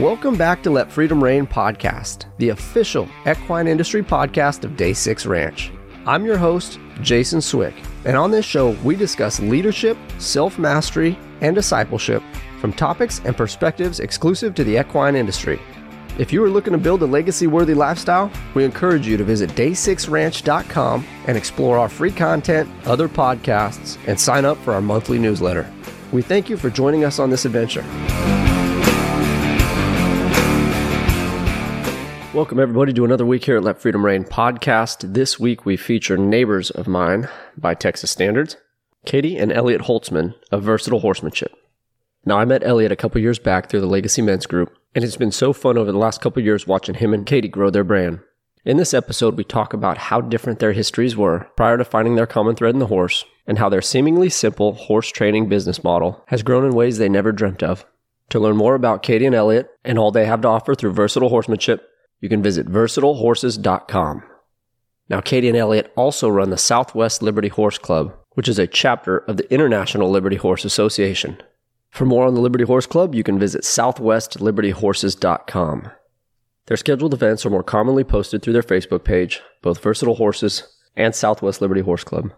Welcome back to Let Freedom Reign podcast, the official equine industry podcast of Day 6 Ranch. I'm your host, Jason Swick, and on this show, we discuss leadership, self mastery, and discipleship from topics and perspectives exclusive to the equine industry. If you are looking to build a legacy worthy lifestyle, we encourage you to visit day6ranch.com and explore our free content, other podcasts, and sign up for our monthly newsletter. We thank you for joining us on this adventure. Welcome, everybody, to another week here at Let Freedom Reign podcast. This week we feature Neighbors of Mine by Texas Standards, Caitie and Elliot Holtzman of Versatile Horsemanship. Now, I met Elliot a couple years back through the Legacy Men's Group, and it's been so fun over the last couple years watching him and Caitie grow their brand. In this episode, we talk about how different their histories were prior to finding their common thread in the horse, and how their seemingly simple horse training business model has grown in ways they never dreamt of. To learn more about Caitie and Elliot and all they have to offer through Versatile Horsemanship, you can visit versatilehorses.com. Now, Caitie and Elliot also run the Southwest Liberty Horse Club, which is a chapter of the International Liberty Horse Association. For more on the Liberty Horse Club, you can visit southwestlibertyhorses.com. Their scheduled events are more commonly posted through their Facebook page, both Versatile Horses and Southwest Liberty Horse Club.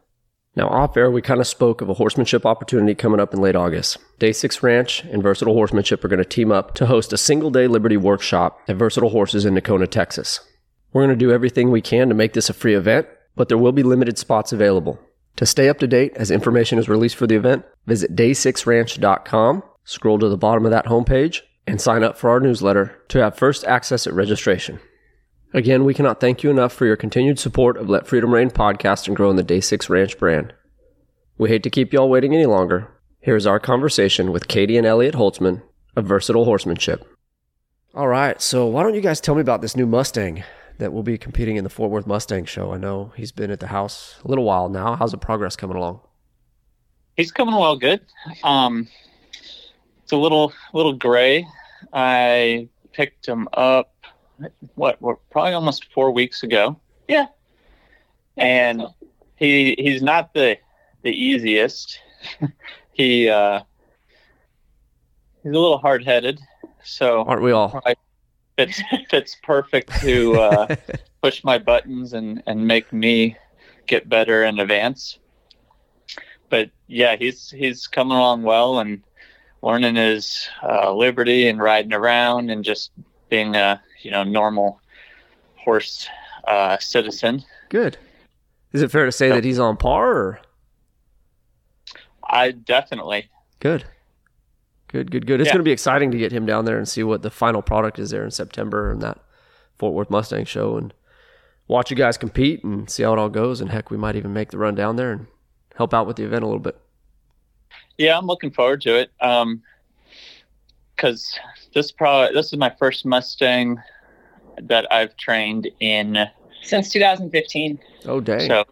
Now, off air, we kind of spoke of a horsemanship opportunity coming up in late August. Day 6 Ranch and Versatile Horsemanship are going to team up to host a single day Liberty workshop at Versatile Horses in Nocona, Texas. We're going to do everything we can to make this a free event, but there will be limited spots available. To stay up to date as information is released for the event, visit day6ranch.com, scroll to the bottom of that homepage, and sign up for our newsletter to have first access at registration. Again, we cannot thank you enough for your continued support of Let Freedom Reign podcast and growing the Day 6 Ranch brand. We hate to keep y'all waiting any longer. Here's our conversation with Caitie and Elliot Holtzman of Versatile Horsemanship. All right, so why don't you guys tell me about this new Mustang that will be competing in the Fort Worth Mustang show? I know he's been at the house a little while now. How's the progress coming along? He's coming well, good. Um, it's a little little gray. I picked him up what, what probably almost four weeks ago. Yeah. And he he's not the the easiest. he uh he's a little hard headed. So Aren't we all? fits fits perfect to uh push my buttons and and make me get better and advance. But yeah, he's he's coming along well and learning his uh, liberty and riding around and just being a you know normal horse uh, citizen. Good. Is it fair to say that he's on par? Or? I definitely. Good. Good, good, good. It's Yeah. going to be exciting to get him down there and see what the final product is there in September and that Fort Worth Mustang show and watch you guys compete and see how it all goes. And heck, we might even make the run down there and help out with the event a little bit. Yeah, I'm looking forward to it. Um, because this probably this is my first Mustang that I've trained in. Since 2015. Oh, dang. So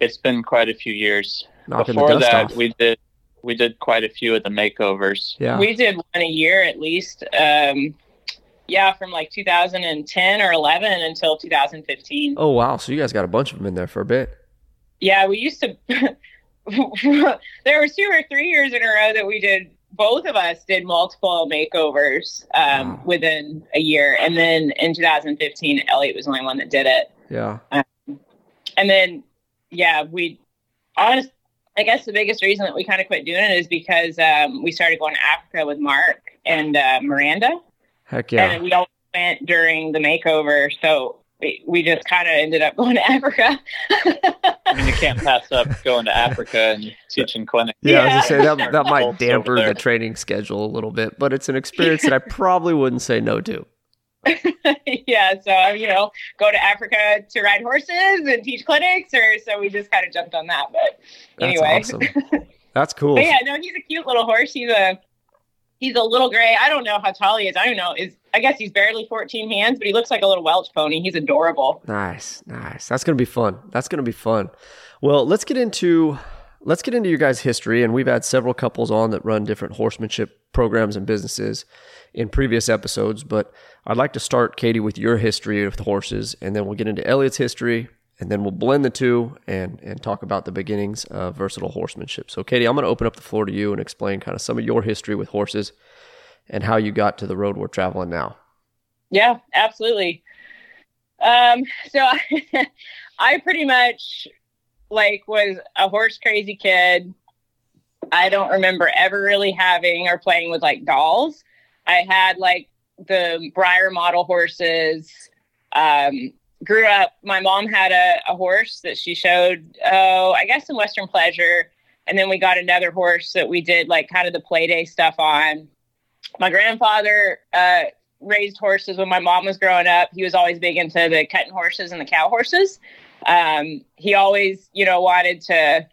it's been quite a few years. Knocking the Before dust that, off. we did we did quite a few of the makeovers. yeah. We did one a year at least. Um, yeah, from like 2010 or 11 until 2015. oh, wow. So you guys got a bunch of them in there for a bit. Yeah, we used to. there were two or three years in a row that we did. Both of us did multiple makeovers um, Wow. within a year, and then in 2015, Elliot was the only one that did it. Yeah. And then, yeah, we honest. I guess the biggest reason that we kind of quit doing it is because um, we started going to Africa with Mark and uh, Miranda, Heck yeah. and we all went during the makeover. So we, we just kind of ended up going to Africa. I mean, you can't pass up going to Africa and teaching clinics. Yeah, I was gonna say that that might Bolts damper the training schedule a little bit, but it's an experience that I probably wouldn't say no to. yeah, so you know, go to Africa to ride horses and teach clinics, or so we just kind of jumped on that. But anyway, That's awesome. That's cool. But yeah, no, he's a cute little horse. He's a he's a little gray. I don't know how tall he is. I don't know. Is I guess he's barely 14 hands, but he looks like a little Welsh pony. He's adorable. Nice, nice. That's gonna be fun. That's gonna be fun. Well, let's get into let's get into your guys' history, and we've had several couples on that run different horsemanship programs and businesses in previous episodes. But I'd like to start, Caitie, with your history with horses, and then we'll get into Elliot's history, and then we'll blend the two and and talk about the beginnings of versatile horsemanship. So, Caitie, I'm going to open up the floor to you and explain kind of some of your history with horses, and how you got to the road we're traveling now. Yeah, absolutely. Um, so I, I pretty much like was a horse crazy kid. I don't remember ever really having or playing with like dolls. I had like the Breyer model horses. Um, grew up, my mom had a, a horse that she showed, oh, I guess in Western Pleasure. And then we got another horse that we did like kind of the play day stuff on. My grandfather uh, raised horses when my mom was growing up. He was always big into the cutting horses and the cow horses. Um, he always, you know, wanted to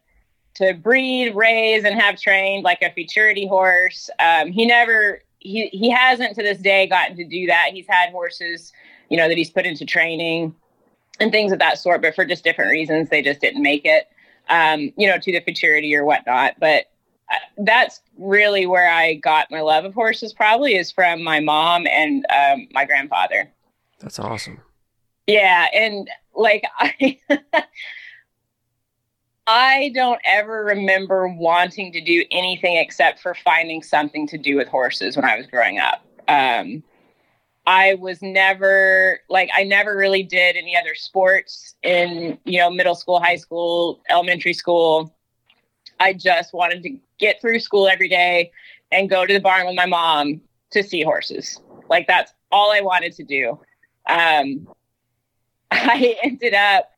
to breed, raise, and have trained like a futurity horse. Um, he never he he hasn't to this day gotten to do that. He's had horses, you know, that he's put into training and things of that sort, but for just different reasons, they just didn't make it, um, you know, to the futurity or whatnot. But uh, that's really where I got my love of horses. Probably is from my mom and um, my grandfather. That's awesome. Yeah, and like I I don't ever remember wanting to do anything except for finding something to do with horses when I was growing up. Um, I was never like I never really did any other sports in you know middle school, high school, elementary school. I just wanted to get through school every day and go to the barn with my mom to see horses. Like that's all I wanted to do. Um, I ended up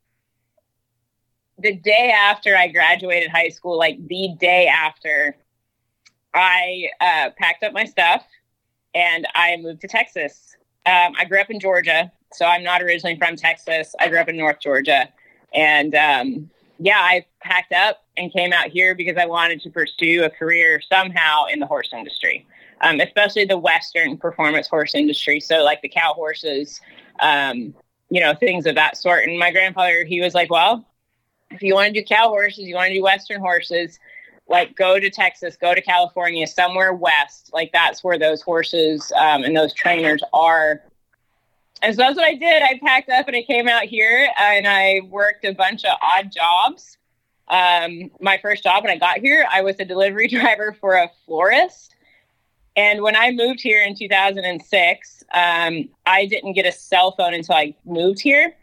the day after I graduated high school, like the day after, I uh, packed up my stuff and I moved to Texas. Um, I grew up in Georgia, so I'm not originally from Texas. I grew up in North Georgia, and um, yeah, I packed up and came out here because I wanted to pursue a career somehow in the horse industry, um, especially the Western performance horse industry. So like the cow horses, um, you know, things of that sort. And my grandfather, he was like, well, if you want to do cow horses, you want to do Western horses, like go to Texas, go to California, somewhere west. Like that's where those horses um, and those trainers are. And so that's what I did. I packed up and I came out here and I worked a bunch of odd jobs. Um, my first job when I got here, I was a delivery driver for a florist. And when I moved here in 2006, um, I didn't get a cell phone until I moved here.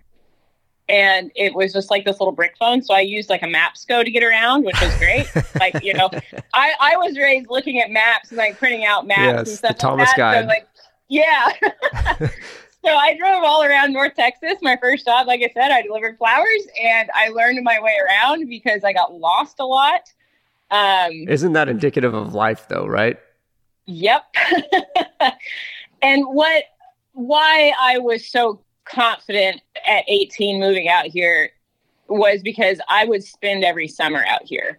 And it was just like this little brick phone. So I used like a Mapsco to get around, which was great. like, you know, I, I was raised looking at maps and like printing out maps and stuff. the Thomas like that. guide. So, like, yeah. so I drove all around North Texas. My first job, like I said, I delivered flowers and I learned my way around because I got lost a lot. Um, Isn't that indicative of life, though, right? Yep. and what why I was so confident at 18 moving out here was because I would spend every summer out here.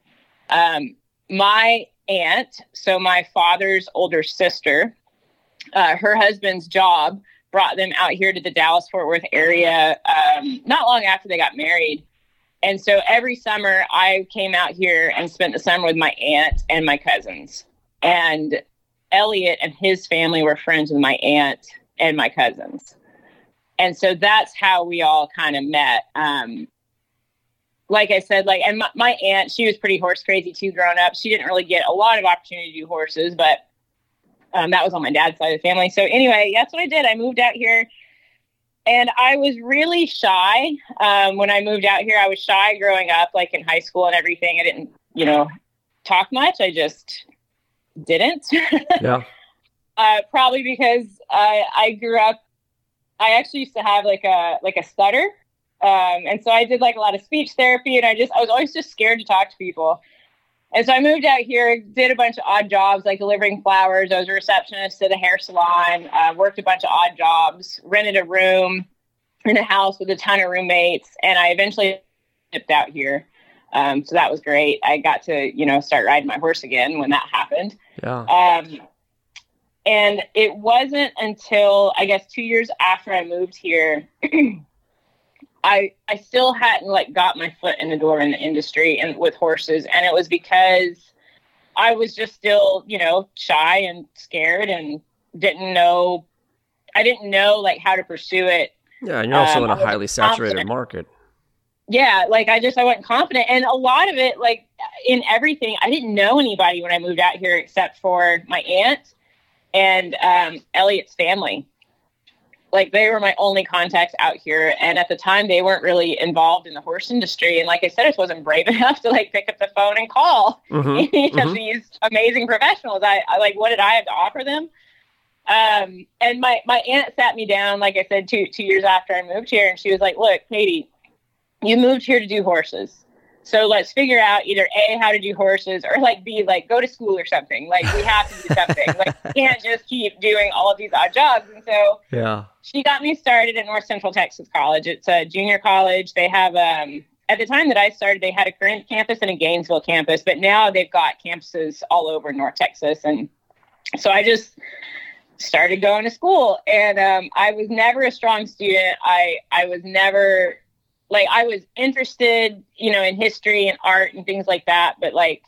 Um, my aunt, so my father's older sister, uh, her husband's job brought them out here to the Dallas Fort Worth area um, not long after they got married. And so every summer I came out here and spent the summer with my aunt and my cousins. And Elliot and his family were friends with my aunt and my cousins. And so that's how we all kind of met. Um, like I said, like, and my, my aunt, she was pretty horse crazy too growing up. She didn't really get a lot of opportunity to do horses, but um, that was on my dad's side of the family. So anyway, that's what I did. I moved out here and I was really shy um, when I moved out here. I was shy growing up, like in high school and everything. I didn't, you know, talk much. I just didn't. Yeah. uh, probably because I I grew up. I actually used to have like a like a stutter, um, and so I did like a lot of speech therapy, and I just I was always just scared to talk to people. And so I moved out here, did a bunch of odd jobs like delivering flowers. I was a receptionist at a hair salon, uh, worked a bunch of odd jobs, rented a room in a house with a ton of roommates, and I eventually shipped out here. Um, so that was great. I got to, you know, start riding my horse again when that happened. Yeah. Um, and it wasn't until I guess two years after I moved here, I I still hadn't like got my foot in the door in the industry and with horses, and it was because I was just still, you know, shy and scared and didn't know. I didn't know like how to pursue it Yeah. And you're also Um, in a highly saturated confident. market. yeah like i just i wasn't confident and a lot of it like in everything i didn't know anybody when i moved out here except for my aunt and um, Elliot's family. Like they were my only contacts out here, and at the time they weren't really involved in the horse industry. And like I said, I just wasn't brave enough to like pick up the phone and call Mhm, of mhm. these amazing professionals. I, I like what did I have to offer them? Um, and my my aunt sat me down, like I said, two two years after I moved here, and she was like, "Look, Caitie, you moved here to do horses." So let's figure out either A, how to do horses, or like B, like go to school or something. Like we have to do something. like we can't just keep doing all of these odd jobs. And so Yeah. she got me started at North Central Texas College. It's a junior college. They have um at the time that I started, they had a Corinth campus and a Gainesville campus, but now they've got campuses all over North Texas. And so I just started going to school and um, I was never a strong student. I I was never like I was interested, you know, in history and art and things like that, but like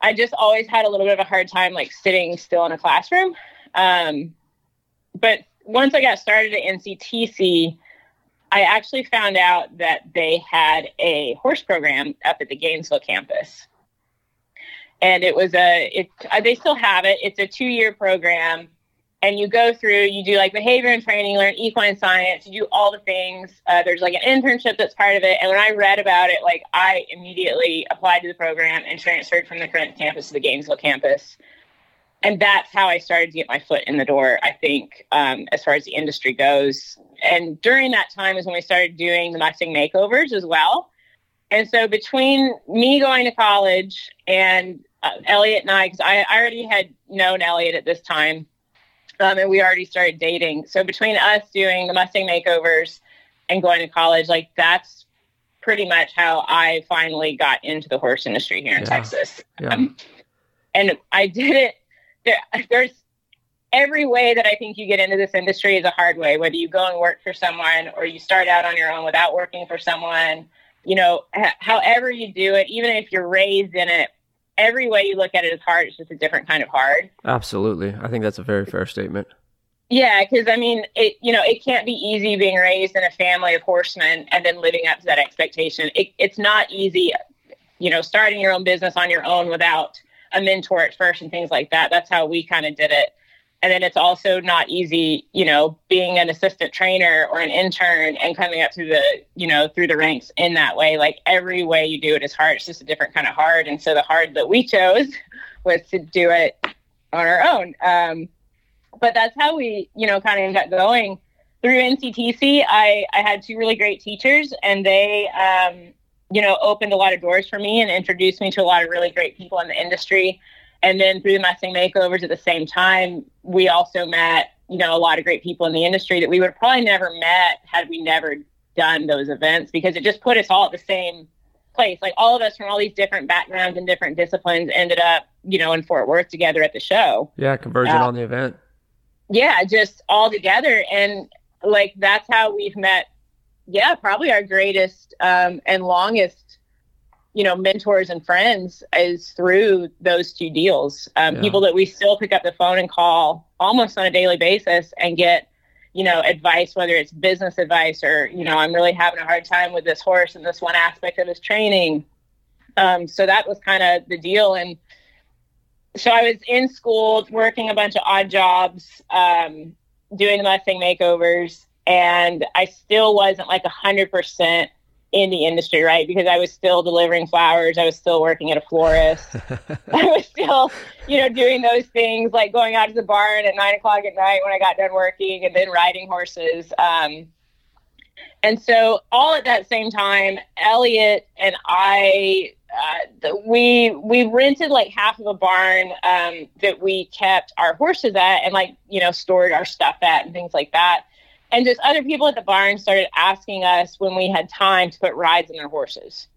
I just always had a little bit of a hard time like sitting still in a classroom. Um, but once I got started at NCTC, I actually found out that they had a horse program up at the Gainesville campus. And it was a, it, uh, they still have it. It's a two year program. And you go through, you do like behavior and training, learn equine science, you do all the things. Uh, there's like an internship that's part of it. And when I read about it, like I immediately applied to the program and transferred from the Corinth campus to the Gainesville campus and that's how I started to get my foot in the door. I think um, as far as the industry goes, and during that time is when we started doing the Mustang makeovers as well. And so between me going to college and uh, Elliot and I, because I, I already had known Elliot at this time, um, and we already started dating. So between us doing the Mustang makeovers and going to college, like that's pretty much how I finally got into the horse industry here in Yeah. Texas. Yeah. Um, and I did it. There, there's every way that I think you get into this industry is a hard way. Whether you go and work for someone or you start out on your own without working for someone, you know, h- however you do it, even if you're raised in it, every way you look at it is hard. It's just a different kind of hard. Absolutely. I think that's a very fair statement. Yeah, because I mean, it you know, it can't be easy being raised in a family of horsemen and then living up to that expectation. It, it's not easy, you know, starting your own business on your own without a mentor at first and things like that. That's how we kind of did it. And then it's also not easy, you know, being an assistant trainer or an intern and coming up through the, you know, through the ranks in that way. Like every way you do it is hard. It's just a different kind of hard. And so the hard that we chose was to do it on our own. Um, but that's how we, you know, kind of got going through NCTC. I, I had two really great teachers and they, um, you know, opened a lot of doors for me and introduced me to a lot of really great people in the industry. And then through the Mustang makeovers at the same time, we also met, you know, a lot of great people in the industry that we would have probably never met had we never done those events because it just put us all at the same place. Like all of us from all these different backgrounds and different disciplines ended up, you know, in Fort Worth together at the show Yeah, conversion Yeah. on the event. yeah, just all together. And like that's how we've met. Yeah, probably our greatest um, and longest, you know, mentors and friends is through those two deals. Um, Yeah. People that we still pick up the phone and call almost on a daily basis and get, you know, advice, whether it's business advice or, you know, I'm really having a hard time with this horse and this one aspect of his training. Um, so that was kind of the deal. And so I was in school working a bunch of odd jobs, um, doing the Mustang makeovers, and I still wasn't like a hundred percent in the industry, right? Because I was still delivering flowers, I was still working at a florist, I was still, you know, doing those things like going out to the barn at nine o'clock at night when I got done working, and then riding horses. Um, and so, all at that same time, Elliot and I uh, we we rented like half of a barn um, that we kept our horses at and like you know stored our stuff at and things like that and just other people at the barn started asking us when we had time to put rides on their horses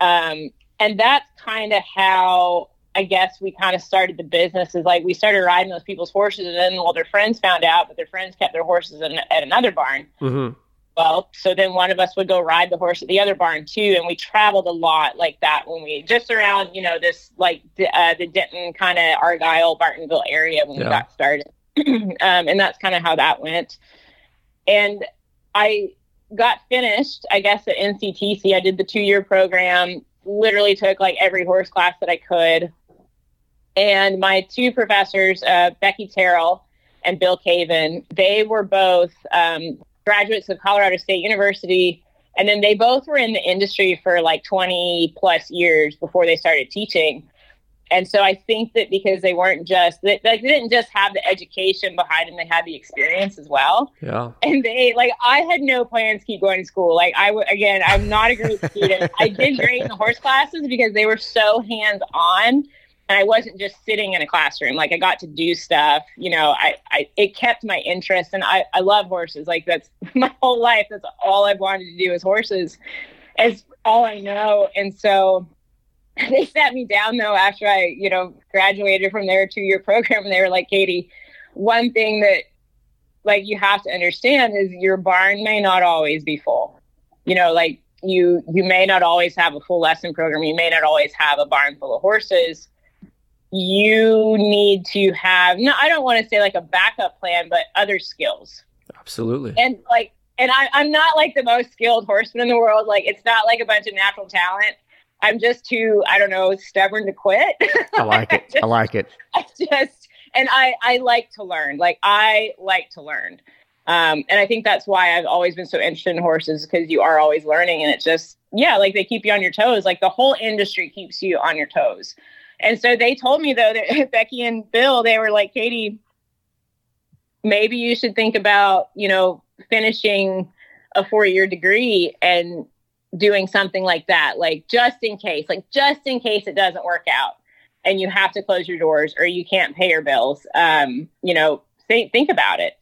um, and that's kind of how i guess we kind of started the business is like we started riding those people's horses and then well their friends found out but their friends kept their horses in, at another barn hmm well, so then one of us would go ride the horse at the other barn too, and we traveled a lot like that when we just around you know this like uh, the Denton kind of Argyle Bartonville area when Yeah. we got started, um, and that's kind of how that went. And I got finished, I guess, at NCTC. I did the two year program. Literally took like every horse class that I could. and my two professors, uh, Becky Terrell and Bill Caven, they were both um, graduates of Colorado State University. And then they both were in the industry for like 20 plus years before they started teaching. And so I think that because they weren't just they, like they didn't just have the education behind them, they had the experience as well. Yeah. And they like I had no plans to keep going to school. Like I would again, I'm not a great student. I did great in the horse classes because they were so hands on and I wasn't just sitting in a classroom. Like I got to do stuff, you know, I, I it kept my interest and I, I love horses. Like that's my whole life. That's all I've wanted to do is horses. It's all I know. And so they sat me down though after I, you know, graduated from their two year program and they were like, Caitie, one thing that like you have to understand is your barn may not always be full. You know, like you you may not always have a full lesson program. You may not always have a barn full of horses you need to have no i don't want to say like a backup plan but other skills Absolutely. and like and I, i'm not like the most skilled horseman in the world like it's not like a bunch of natural talent i'm just too i don't know stubborn to quit I like it. I like it. I just and I I like to learn. Like I like to learn. Um, and I think that's why I've always been so interested in horses because you are always learning and it's just yeah, like they keep you on your toes. Like the whole industry keeps you on your toes. And so they told me though that Becky and Bill, they were like, Caitie, maybe you should think about, you know, finishing a four year degree and doing something like that, like just in case, like just in case it doesn't work out and you have to close your doors or you can't pay your bills. Um, you know, think think about it.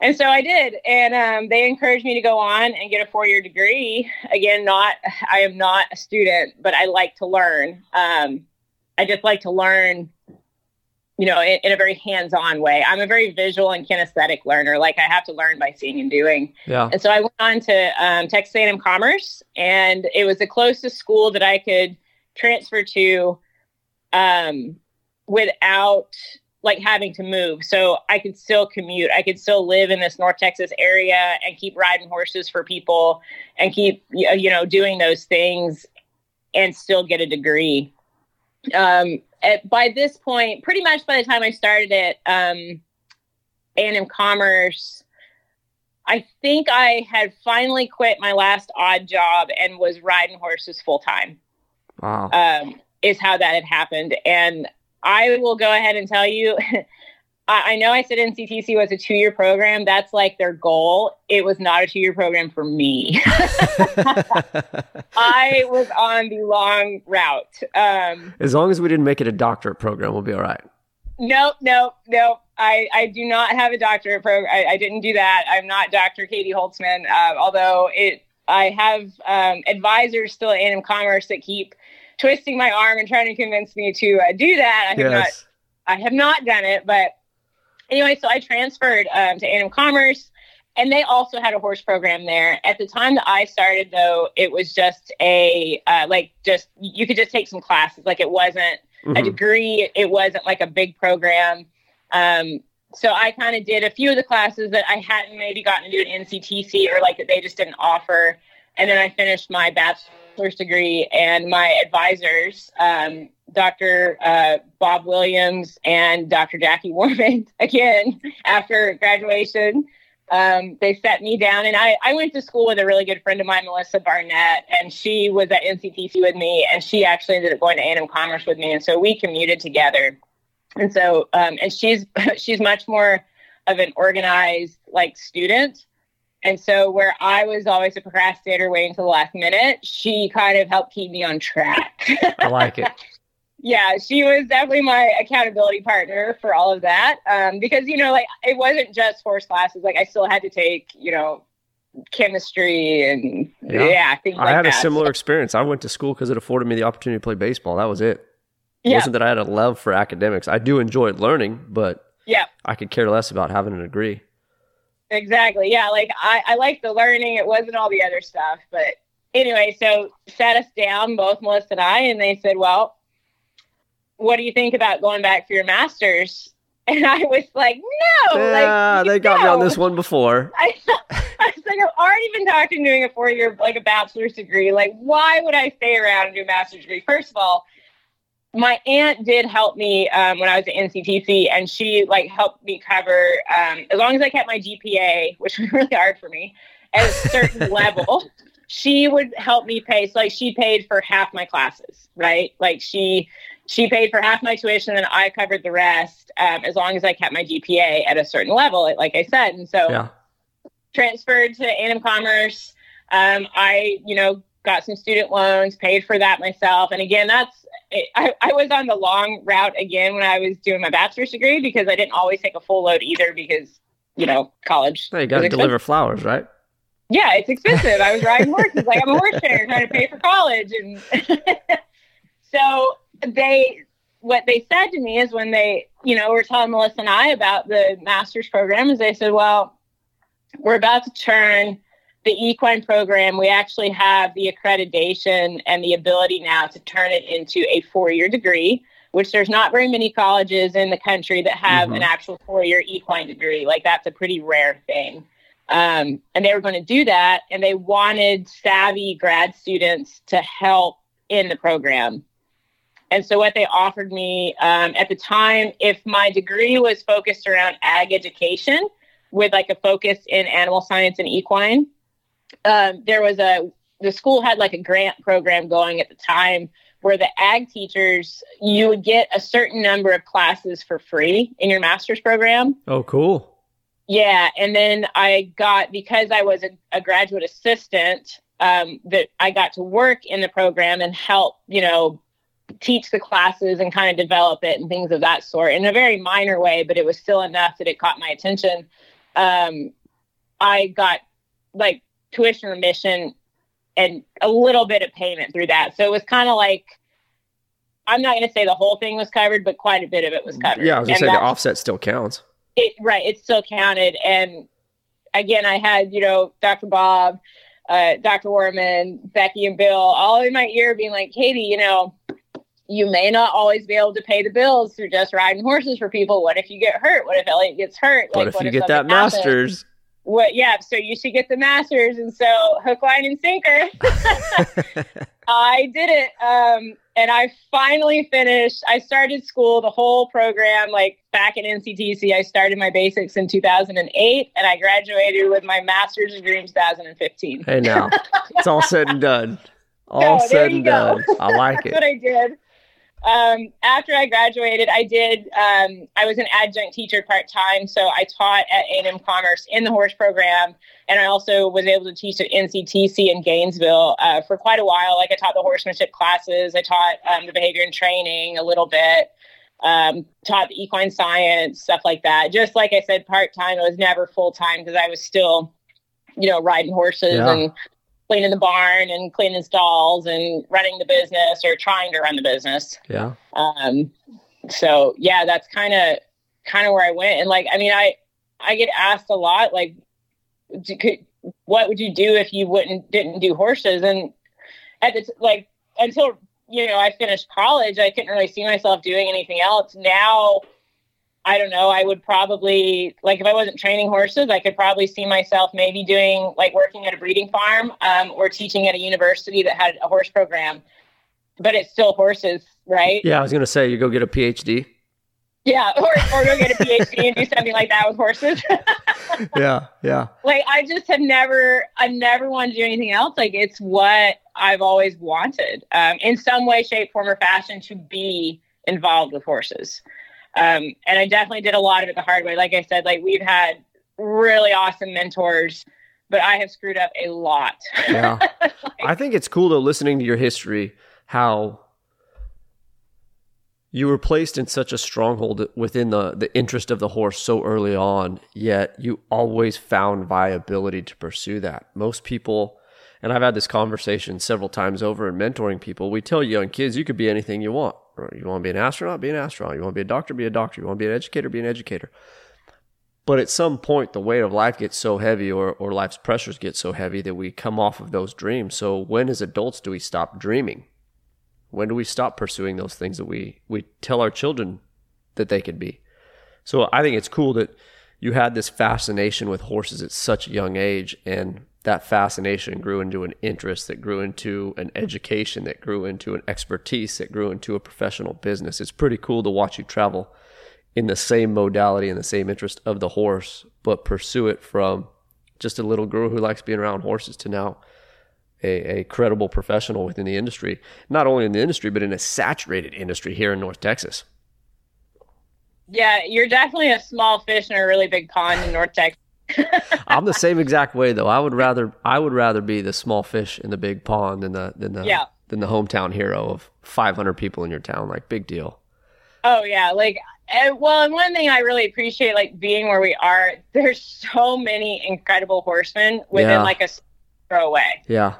And so I did, and um, they encouraged me to go on and get a four-year degree. Again, not I am not a student, but I like to learn. Um, I just like to learn, you know, in, in, a very hands-on way. I'm a very visual and kinesthetic learner. Like I have to learn by seeing and doing. Yeah. And so I went on to um, Texas A&M Commerce, and it was the closest school that I could transfer to um, without like having to move. So I could still commute. I could still live in this North Texas area and keep riding horses for people and keep, you know, doing those things and still get a degree. Um, at, by this point, pretty much by the time I started it, um, A&M Commerce, I think I had finally quit my last odd job and was riding horses full time. Wow. Um, is how that had happened. And I will go ahead and tell you, I know I said NCTC was a two year program. That's like their goal. It was not a two year program for me. I was on the long route. Um, as long as we didn't make it a doctorate program, we'll be all right. Nope, nope, nope. I, I do not have a doctorate program. I, I didn't do that. I'm not Dr. Caitie Holtzman, uh, although it I have um, advisors still at A&M Commerce that keep twisting my arm and trying to convince me to uh, do that. I have yes. not, I have not done it, but anyway, so I transferred um, to A&M Commerce, and they also had a horse program there. At the time that I started, though, it was just a uh, like just you could just take some classes. Like it wasn't mm-hmm. a degree. It wasn't like a big program. Um, so I kind of did a few of the classes that I hadn't maybe gotten to do at NCTC or like that they just didn't offer, and then I finished my bachelor's bachelor's degree, and my advisors, um, Dr. Uh, Bob Williams and Dr. Jackie Warman, again, after graduation, um, they set me down. And I, I went to school with a really good friend of mine, Melissa Barnett, and she was at NCTC with me, and she actually ended up going to A&M Commerce with me. And so we commuted together. And so, um, and she's she's much more of an organized like student and so, where I was always a procrastinator waiting until the last minute, she kind of helped keep me on track. I like it. yeah, she was definitely my accountability partner for all of that. Um, because, you know, like it wasn't just horse classes. Like I still had to take, you know, chemistry and yeah, yeah things I like had that. a similar experience. I went to school because it afforded me the opportunity to play baseball. That was it. It yeah. wasn't that I had a love for academics. I do enjoy learning, but yeah, I could care less about having a degree. Exactly. Yeah. Like I, I like the learning. It wasn't all the other stuff. But anyway, so sat us down, both Melissa and I, and they said, Well, what do you think about going back for your master's? And I was like, No. Yeah, like, they got no. me on this one before. I, I was like, I've already been talking doing a four year, like a bachelor's degree. Like, why would I stay around and do a master's degree? First of all, my aunt did help me um, when I was at NCTC, and she like helped me cover um, as long as I kept my GPA, which was really hard for me, at a certain level. She would help me pay. So like she paid for half my classes, right? Like she she paid for half my tuition, and I covered the rest um, as long as I kept my GPA at a certain level, like I said. And so Yeah. transferred to A&M Commerce. Um, I, you know, got some student loans, paid for that myself. And again, that's, I, I was on the long route again when I was doing my bachelor's degree because I didn't always take a full load either because, you know, college. Hey, you got to deliver flowers, right? Yeah, it's expensive. I was riding horses. Like I'm a horse trainer trying to pay for college. And so they, what they said to me is when they, you know, were telling Melissa and I about the master's program is they said, well, we're about to turn the equine program. We actually have the accreditation and the ability now to turn it into a four-year degree, which there's not very many colleges in the country that have Mhm. an actual four-year equine degree. Like that's a pretty rare thing. Um, and they were going to do that, and they wanted savvy grad students to help in the program. And so, what they offered me um, at the time, if my degree was focused around ag education with like a focus in animal science and equine, um, there was a the school had like a grant program going at the time where the ag teachers you would get a certain number of classes for free in your master's program Oh, cool. yeah, and then I got because I was a, a graduate assistant um, that I got to work in the program and help, you know, teach the classes and kind of develop it and things of that sort in a very minor way, but it was still enough that it caught my attention. Um, I got like tuition remission and a little bit of payment through that, so it was kind of like. I'm not going to say the whole thing was covered, but quite a bit of it was covered. Yeah, I was gonna say the offset still counts. it right it still counted and again i had you know dr bob uh, dr warman becky and bill all in my ear being like caitie you know you may not always be able to pay the bills through just riding horses for people what if you get hurt what if elliot gets hurt What if you what get that happens? master's? What yeah so you should get the masters and so hook line and sinker I did it. Um, and I finally finished. I started school, the whole program, like back in NCTC. I started my basics in 2008 and I graduated with my master's degree in 2015. hey, now it's all said and done. All said and done. I like That's it. what I did. Um, after I graduated, I did. Um, I was an adjunct teacher part time, so I taught at A&M Commerce in the horse program, and I also was able to teach at NCTC in Gainesville uh, for quite a while. Like I taught the horsemanship classes, I taught um, the behavior and training a little bit, um, taught the equine science stuff like that. Just like I said, part time. It was never full time because I was still, you know, riding horses Yeah. and cleaning the barn and cleaning stalls and running the business or trying to run the business. Yeah. Um, so yeah, that's kind of kind of where I went. And like, I mean, I I get asked a lot, like, could, what would you do if you wouldn't didn't do horses? And at the like until you know I finished college, I couldn't really see myself doing anything else. Now. I don't know. I would probably like if I wasn't training horses, I could probably see myself maybe doing like working at a breeding farm um, or teaching at a university that had a horse program. But it's still horses, right? Yeah, I was gonna say you go get a PhD. Yeah, or, or go get a PhD and do something like that with horses. yeah, yeah. like I just have never, I never wanted to do anything else. Like it's what I've always wanted, um, in some way, shape, form, or fashion, to be involved with horses. Um, and I definitely did a lot of it the hard way. Like I said, like we've had really awesome mentors, but I have screwed up a lot. Yeah. I think it's cool though listening to your history how you were placed in such a stronghold within the the interest of the horse so early on yet you always found viability to pursue that most people and I've had this conversation several times over in mentoring people we tell young kids you could be anything you want you want to be an astronaut be an astronaut you want to be a doctor be a doctor you want to be an educator be an educator but at some point, the weight of life gets so heavy, or, or life's pressures get so heavy that we come off of those dreams. So, when as adults do we stop dreaming? When do we stop pursuing those things that we, we tell our children that they could be? So, I think it's cool that you had this fascination with horses at such a young age. And that fascination grew into an interest that grew into an education that grew into an expertise that grew into a professional business. It's pretty cool to watch you travel in the same modality and the same interest of the horse, but pursue it from just a little girl who likes being around horses to now a, a credible professional within the industry, not only in the industry, but in a saturated industry here in North Texas. Yeah, you're definitely a small fish in a really big pond in North Texas. I'm the same exact way though. I would rather I would rather be the small fish in the big pond than the than the Yeah. than the hometown hero of 500 people in your town. Like big deal. Oh yeah, like and, well, and one thing I really appreciate, like being where we are, there's so many incredible horsemen within Yeah. like a throw away. Yeah,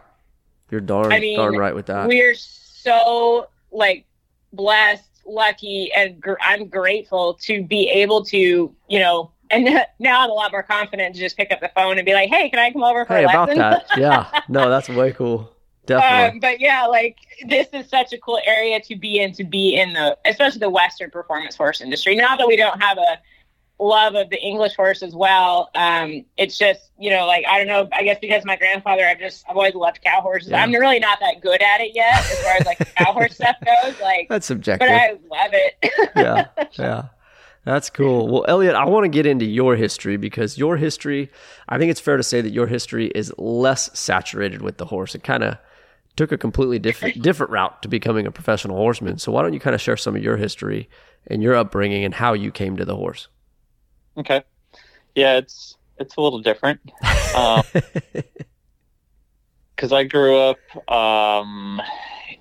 you're darn I mean, darn right with that. We're so like blessed, lucky, and gr- I'm grateful to be able to, you know. And now I'm a lot more confident to just pick up the phone and be like, "Hey, can I come over for hey, a about lesson?" that. Yeah, no, that's way cool. Definitely. Um, but yeah, like this is such a cool area to be in, to be in the, especially the Western performance horse industry. Not that we don't have a love of the English horse as well. Um, it's just, you know, like, I don't know, I guess because my grandfather, I've just, I've always loved cow horses. Yeah. I'm really not that good at it yet as far as like cow horse stuff goes. Like, that's subjective. but I love it. yeah, yeah. That's cool. Well, Elliot, I want to get into your history because your history, I think it's fair to say that your history is less saturated with the horse. It kind of took a completely different different route to becoming a professional horseman. So why don't you kind of share some of your history and your upbringing and how you came to the horse? Okay. Yeah, it's it's a little different. Um, because I grew up um,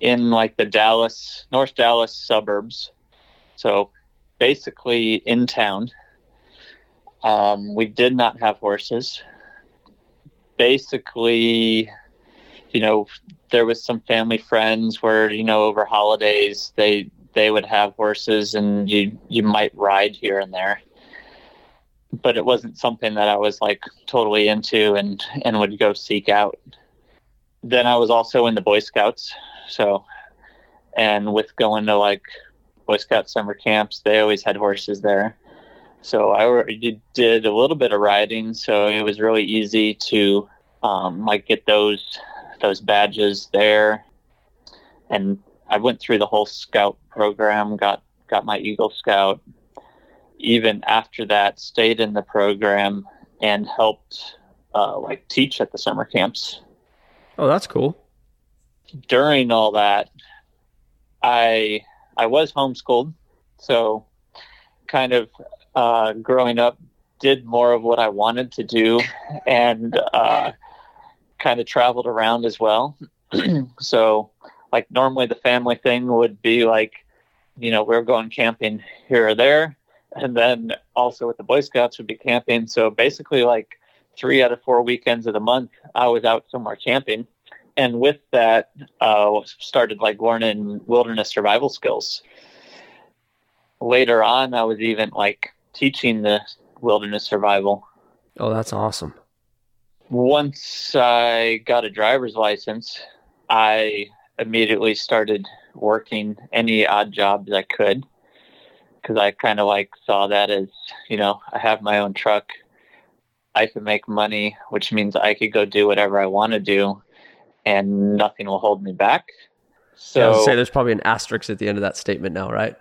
in like the Dallas, North Dallas suburbs, so basically in town. Um, we did not have horses. Basically, you know, there was some family friends where you know over holidays they they would have horses and you you might ride here and there but it wasn't something that I was like totally into and and would go seek out. Then I was also in the Boy Scouts, so and with going to like Boy Scout summer camps, they always had horses there. So I already did a little bit of riding, so it was really easy to um, like get those those badges there. And I went through the whole scout program, got got my Eagle Scout, even after that stayed in the program and helped uh, like teach at the summer camps Oh, that's cool. during all that i i was homeschooled so kind of uh, growing up did more of what i wanted to do and uh, kind of traveled around as well. So like normally the family thing would be like you know we're going camping here or there and then also with the boy scouts would be camping. So basically like three out of four weekends of the month i was out somewhere camping and with that uh, started like learning wilderness survival skills. Later on i was even like teaching the wilderness survival. Oh, that's awesome. once i got a driver's license i immediately started working any odd jobs i could because i kind of like saw that as you know i have my own truck. I can make money which means i could go do whatever i want to do and nothing will hold me back So I was say there's probably an asterisk at the end of that statement now, right?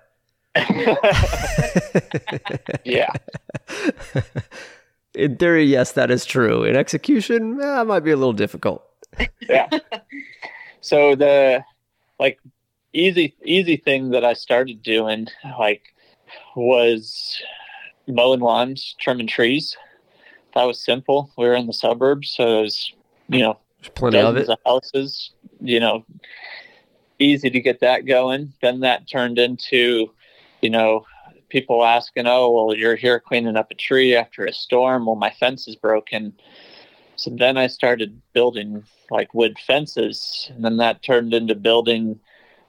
yeah In theory, yes, that is true. In execution, eh, it might be a little difficult. yeah. So the like easy easy thing that I started doing like was mowing lawns, trimming trees. That was simple. We were in the suburbs, so it was you know There's plenty of it. of houses. You know, easy to get that going. Then that turned into you know people asking, "Oh, well, you're here cleaning up a tree after a storm. Well, my fence is broken." So then I started building like wood fences, and then that turned into building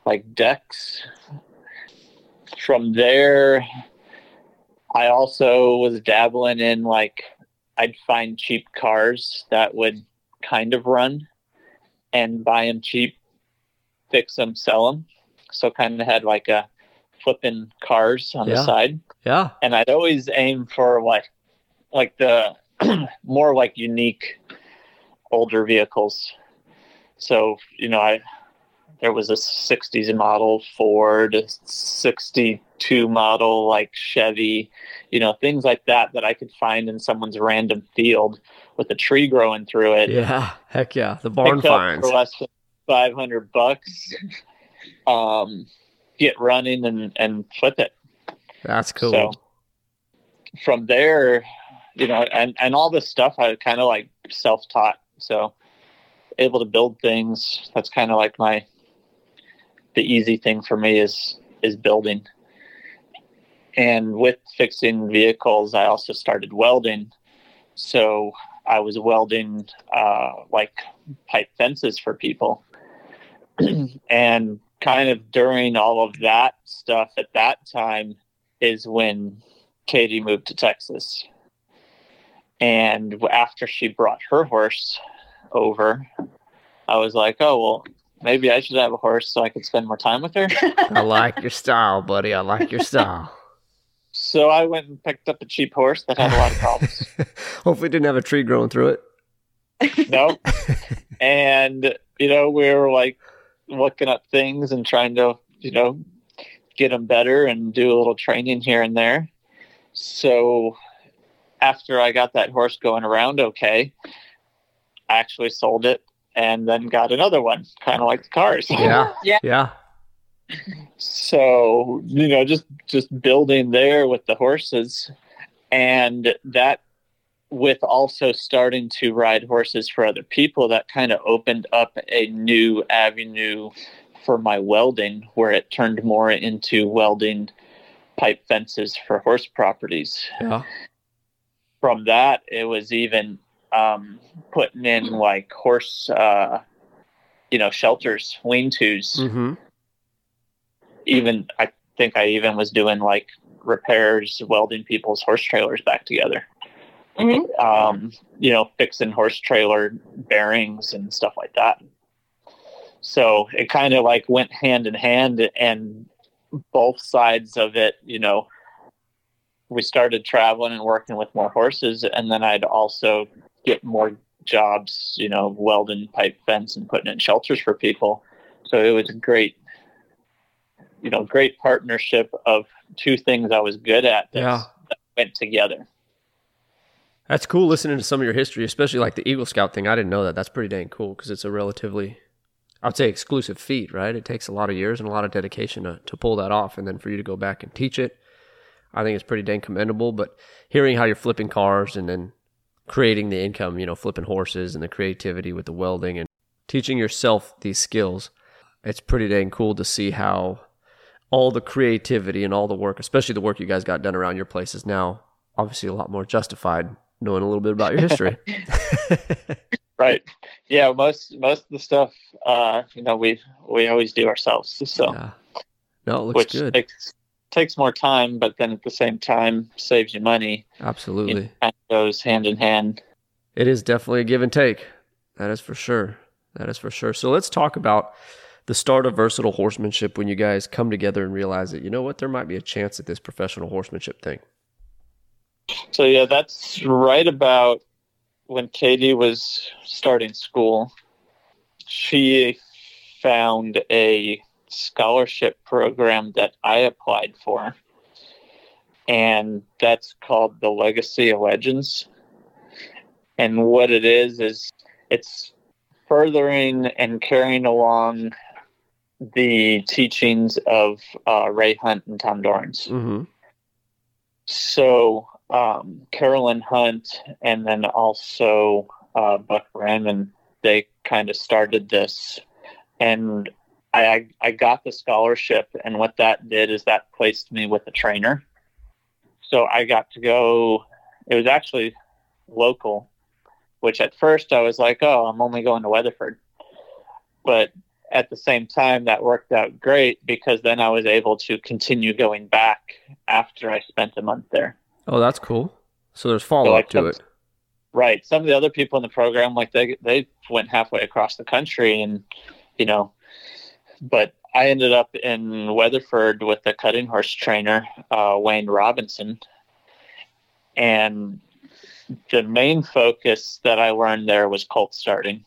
like decks. From there, I also was dabbling in like I'd find cheap cars that would kind of run and buy them cheap, fix them, sell them. So kind of had like a flipping cars on Yeah. the side Yeah. and I'd always aim for like like the more like unique older vehicles. So you know, I there was a '60s model Ford, a '62 model like Chevy, you know, things like that that I could find in someone's random field with a tree growing through it. Yeah, heck yeah, the barn finds. for less than five hundred bucks. Um, get running and and flip it. That's cool. So from there, you know, and and all this stuff I kind of like self taught. So able to build things. That's kind of like my the easy thing for me is is building. And with fixing vehicles, I also started welding. So I was welding uh, like pipe fences for people. and kind of during all of that stuff at that time is when Caitie moved to Texas. And after she brought her horse over, I was like, oh, well, maybe I should have a horse so I could spend more time with her. I like your style, buddy. I like your style. so I went and picked up a cheap horse that had a lot of problems. Hopefully, it didn't have a tree growing through it. no. And, you know, we were like looking up things and trying to, you know, get them better and do a little training here and there. So after I got that horse going around okay, I actually sold it and then got another one, kind of like the cars. Yeah, Yeah. yeah. so you know just just building there with the horses and that with also starting to ride horses for other people that kind of opened up a new avenue for my welding where it turned more into welding pipe fences for horse properties Yeah. from that it was even um, putting in like horse uh, you know shelters lean-tos Mm-hmm. even I think I even was doing like repairs, welding people's horse trailers back together. Mhm. Um, you know, fixing horse trailer bearings and stuff like that. So it kind of like went hand in hand, and both sides of it, you know, we started traveling and working with more horses, and then I'd also get more jobs, you know, welding pipe fence and putting in shelters for people. So it was a great you know, great partnership of two things I was good at that, Yeah. that went together. That's cool listening to some of your history, especially like the Eagle Scout thing. I didn't know that. That's pretty dang cool because it's a relatively, I would say, exclusive feat, right? It takes a lot of years and a lot of dedication to, to pull that off. And then for you to go back and teach it, I think it's pretty dang commendable. But hearing how you're flipping cars and then creating the income, you know, flipping horses and the creativity with the welding and teaching yourself these skills, it's pretty dang cool to see how all the creativity and all the work, especially the work you guys got done around your place, is now obviously a lot more justified knowing a little bit about your history. Right. Yeah. Most, most of the stuff, uh, you know, we, we always do ourselves. So, yeah. No, it looks which good. takes, takes more time, but then at the same time saves you money. Absolutely. It kind of goes hand in hand. It is definitely a give and take. That is for sure. That is for sure. So let's talk about the start of versatile horsemanship when you guys come together and realize that, you know what, there might be a chance at this professional horsemanship thing. So yeah, that's right about when Caitie was starting school. She found a scholarship program that I applied for, and that's called the Legacy of Legends. And what it is is it's furthering and carrying along the teachings of uh, Ray Hunt and Tom Dorrance. Mm-hmm. So um, Carolyn Hunt and then also uh, Buck Brannaman, they kind of started this, and I, I got the scholarship, and what that did is that placed me with a trainer. So I got to go. It was actually local, which at first I was like, oh, I'm only going to Weatherford, but at the same time that worked out great because then I was able to continue going back after I spent a month there. Oh, that's cool. So there's follow like up to it. Right. Some of the other people in the program, like they they went halfway across the country, and you know, but I ended up in Weatherford with a cutting horse trainer, uh, Wayne Robinson, and the main focus that I learned there was colt starting,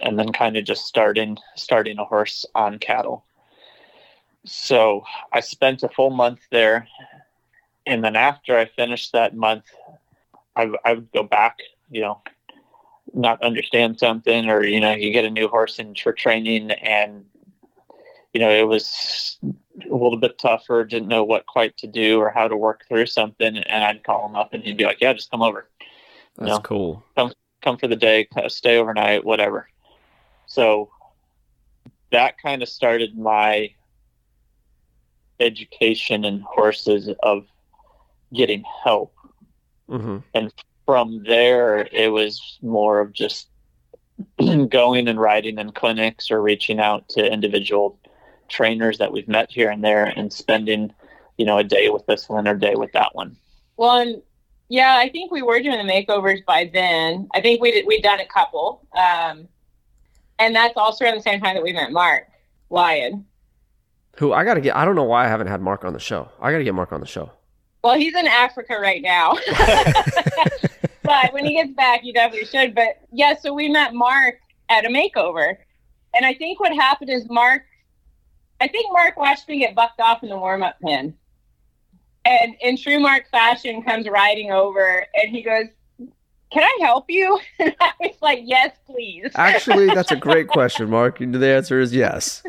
and then kind of just starting starting a horse on cattle. So I spent a full month there, and then after I finished that month, I, I would go back. You know, not understand something, or you know, you get a new horse in for training, and you know, it was a little bit tougher, didn't know what quite to do or how to work through something. And I'd call him up and he'd be like, yeah, just come over. That's you know, cool. Come, come for the day, stay overnight, whatever. So that kind of started my education in horses of getting help. Mm-hmm. And from there, it was more of just going and riding in clinics or reaching out to individual trainers that we've met here and there and spending, you know, a day with this one or a day with that one. Well, and yeah, I think we were doing the makeovers by then. I think we did, we'd done a couple. Um, and that's also around the same time that we met Mark Lyon. Who I got to get, I don't know why I haven't had Mark on the show. I got to get Mark on the show. Well, he's in Africa right now. but when he gets back, you definitely should. But yeah, so we met Mark at a makeover. And I think what happened is Mark I think Mark watched me get bucked off in the warm up pen. And in true Mark fashion, comes riding over and he goes, Can I help you? And I was like, Yes, please. Actually, that's a great question, Mark. The answer is yes.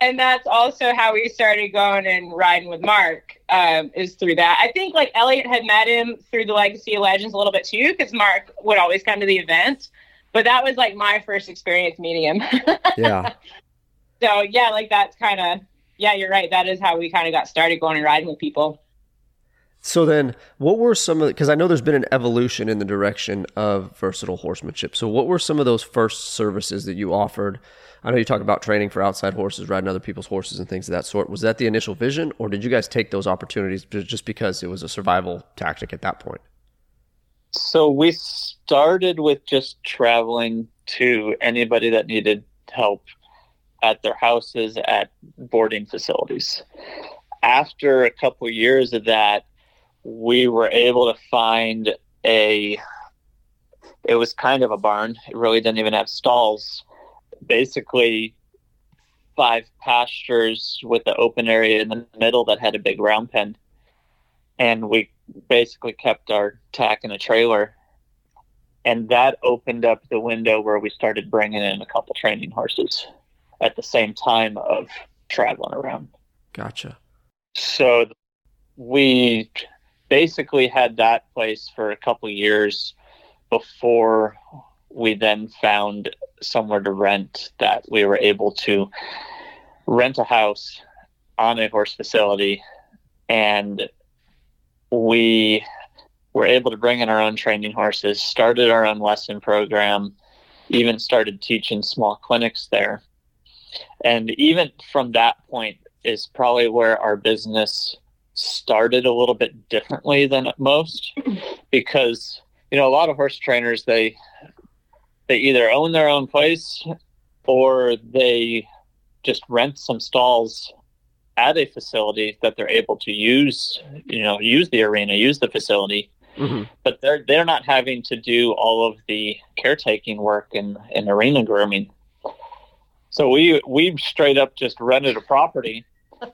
And that's also how we started going and riding with Mark, um, is through that. I think like Elliot had met him through the Legacy of Legends a little bit too, because Mark would always come to the event. But that was like my first experience meeting him. yeah so yeah, like that's kind of yeah, you're right. That is how we kind of got started going and riding with people. So then, what were some of because I know there's been an evolution in the direction of versatile horsemanship. So what were some of those first services that you offered? I know you talk about training for outside horses, riding other people's horses, and things of that sort. Was that the initial vision, or did you guys take those opportunities just because it was a survival tactic at that point? So we started with just traveling to anybody that needed help at their houses at boarding facilities. After a couple years of that, we were able to find a it was kind of a barn. It really didn't even have stalls. Basically five pastures with the open area in the middle that had a big round pen. And we basically kept our tack in a trailer. And that opened up the window where we started bringing in a couple training horses at the same time of traveling around. Gotcha. So we basically had that place for a couple years before we then found somewhere to rent that we were able to rent a house on a horse facility and we were able to bring in our own training horses started our own lesson program even started teaching small clinics there and even from that point is probably where our business started a little bit differently than most because you know a lot of horse trainers they they either own their own place or they just rent some stalls at a facility that they're able to use you know use the arena use the facility mm-hmm. but they're they're not having to do all of the caretaking work and, and arena grooming so we we straight up just rented a property,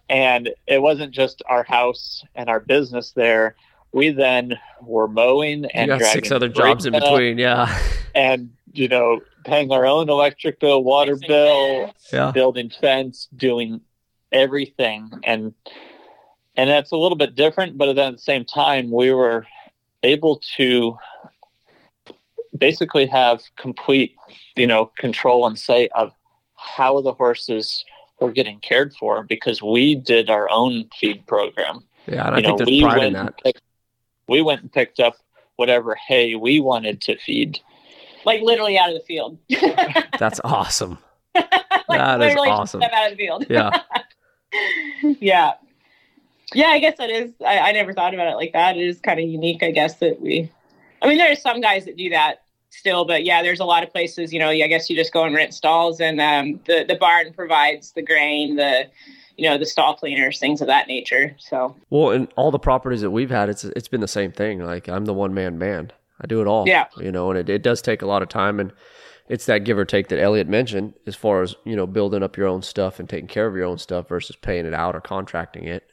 and it wasn't just our house and our business there. We then were mowing and you got six other jobs in between, yeah. And you know, paying our own electric bill, water bill, yeah. building fence, doing everything, and and that's a little bit different. But then at the same time, we were able to basically have complete, you know, control and say of how the horses were getting cared for because we did our own feed program. Yeah, and I you think know, there's pride in that. Picked, we went and picked up whatever hay we wanted to feed. Like literally out of the field. That's awesome. like that is awesome. Out of the field. Yeah. yeah. Yeah, I guess that is. I, I never thought about it like that. It is kind of unique, I guess, that we. I mean, there are some guys that do that still, but yeah, there's a lot of places. You know, I guess you just go and rent stalls, and um, the the barn provides the grain, the you know, the stall cleaners, things of that nature. So, well, and all the properties that we've had, it's it's been the same thing. Like I'm the one man band. I do it all. Yeah. You know, and it, it does take a lot of time and it's that give or take that Elliot mentioned as far as, you know, building up your own stuff and taking care of your own stuff versus paying it out or contracting it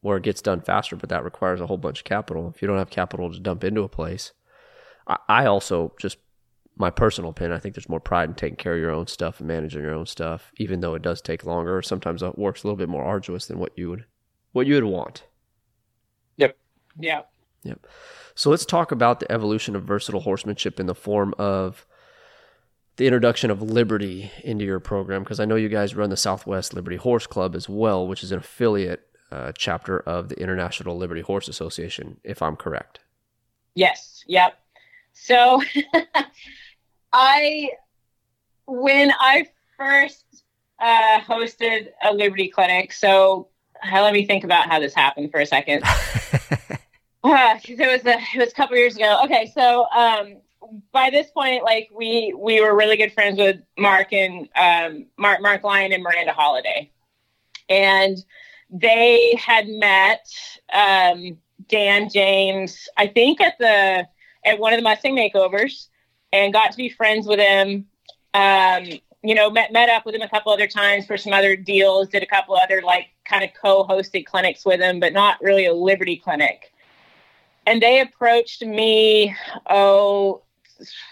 where it gets done faster, but that requires a whole bunch of capital. If you don't have capital to dump into a place, I, also just my personal opinion, I think there's more pride in taking care of your own stuff and managing your own stuff, even though it does take longer. Sometimes it works a little bit more arduous than what you would what you would want. Yep. Yeah. Yep. So let's talk about the evolution of versatile horsemanship in the form of the introduction of Liberty into your program, because I know you guys run the Southwest Liberty Horse Club as well, which is an affiliate uh, chapter of the International Liberty Horse Association, if I'm correct. Yes. Yep. So I, when I first uh, hosted a Liberty clinic, so let me think about how this happened for a second. Uh, it was a it was a couple years ago. Okay, so um, by this point, like we we were really good friends with Mark and um, Mark Mark Lyon and Miranda Holiday, and they had met um, Dan James, I think at the at one of the Mustang makeovers, and got to be friends with him. Um, you know, met met up with him a couple other times for some other deals. Did a couple other like kind of co-hosted clinics with him, but not really a Liberty clinic and they approached me oh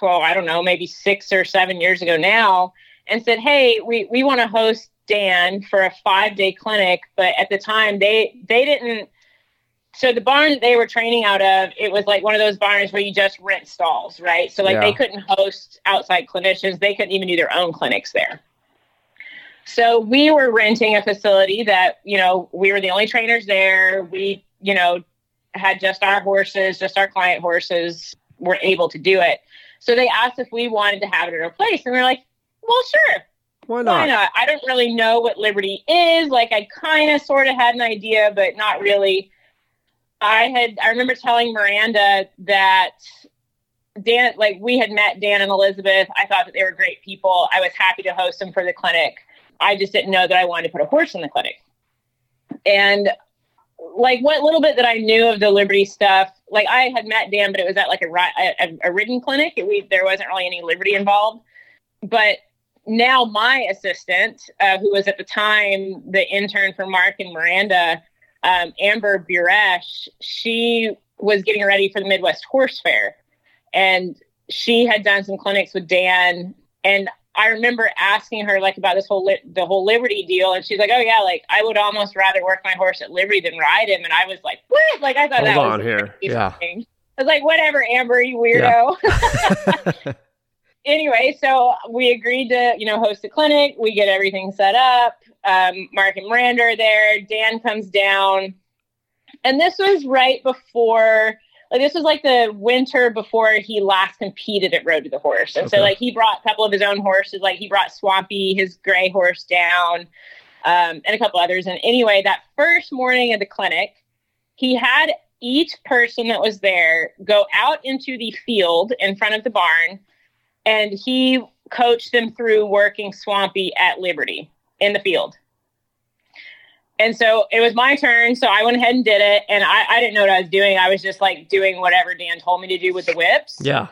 well i don't know maybe six or seven years ago now and said hey we, we want to host dan for a five day clinic but at the time they they didn't so the barn that they were training out of it was like one of those barns where you just rent stalls right so like Yeah. they couldn't host outside clinicians they couldn't even do their own clinics there so we were renting a facility that you know we were the only trainers there we you know had just our horses, just our client horses were able to do it. So they asked if we wanted to have it at our place. And we are like, well, sure. Why Why not? not? I don't really know what Liberty is. Like I kind of sort of had an idea, but not really. I had I remember telling Miranda that Dan like we had met Dan and Elizabeth. I thought that they were great people. I was happy to host them for the clinic. I just didn't know that I wanted to put a horse in the clinic. And like what little bit that I knew of the Liberty stuff, like I had met Dan, but it was at like a a, a ridden clinic. It, we there wasn't really any Liberty involved. But now my assistant, uh, who was at the time the intern for Mark and Miranda, um, Amber Buresh, she was getting ready for the Midwest Horse Fair, and she had done some clinics with Dan. And I remember asking her like about this whole li- the whole Liberty deal, and she's like, "Oh yeah, like I would almost rather work my horse at Liberty than ride him." And I was like, "What?" Like I thought Hold that on was here. Yeah. thing. I was like, "Whatever, Amber, you weirdo." anyway, so we agreed to, you know, host a clinic. We get everything set up. Um, Mark and Miranda are there. Dan comes down. And this was right before, like, this was like the winter before he last competed at Road to the Horse. And Okay. so, like, he brought a couple of his own horses. Like, he brought Swampy, his gray horse, down, um, and a couple others. And anyway, that first morning of the clinic, he had each person that was there go out into the field in front of the barn and he coached them through working Swampy at Liberty in the field. And so it was my turn. So I went ahead and did it. And I, I didn't know what I was doing. I was just like doing whatever Dan told me to do with the whips. yeah.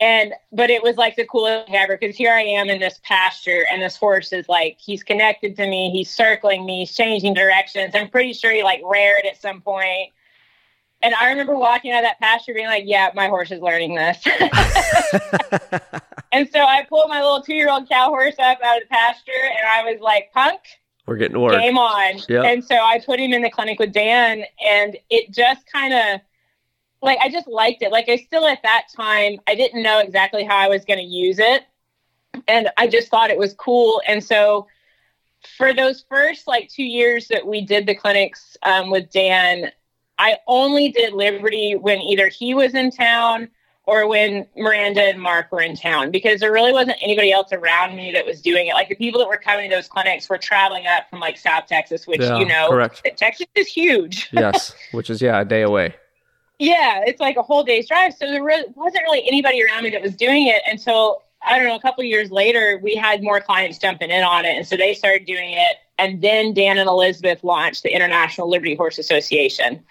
And, but it was like the coolest thing ever because here I am in this pasture and this horse is like, he's connected to me. He's circling me. He's changing directions. I'm pretty sure he like reared at some point. And I remember walking out of that pasture being like, yeah, my horse is learning this. And so I pulled my little two year old cow horse up out of the pasture and I was like, punk, We're getting work. game on. Yep. And so I put him in the clinic with Dan and it just kind of like I just liked it. Like I still at that time I didn't know exactly how I was going to use it. And I just thought it was cool. And so for those first like two years that we did the clinics um, with Dan, I only did Liberty when either he was in town or when Miranda and Mark were in town because there really wasn't anybody else around me that was doing it. Like the people that were coming to those clinics were traveling up from like South Texas, which Yeah, you know, correct. Texas is huge. yes, which is yeah, a day away. Yeah, it's like a whole day's drive. So there really, wasn't really anybody around me that was doing it until I don't know, a couple of years later, we had more clients jumping in on it, and so they started doing it. And then Dan and Elizabeth launched the International Liberty Horse Association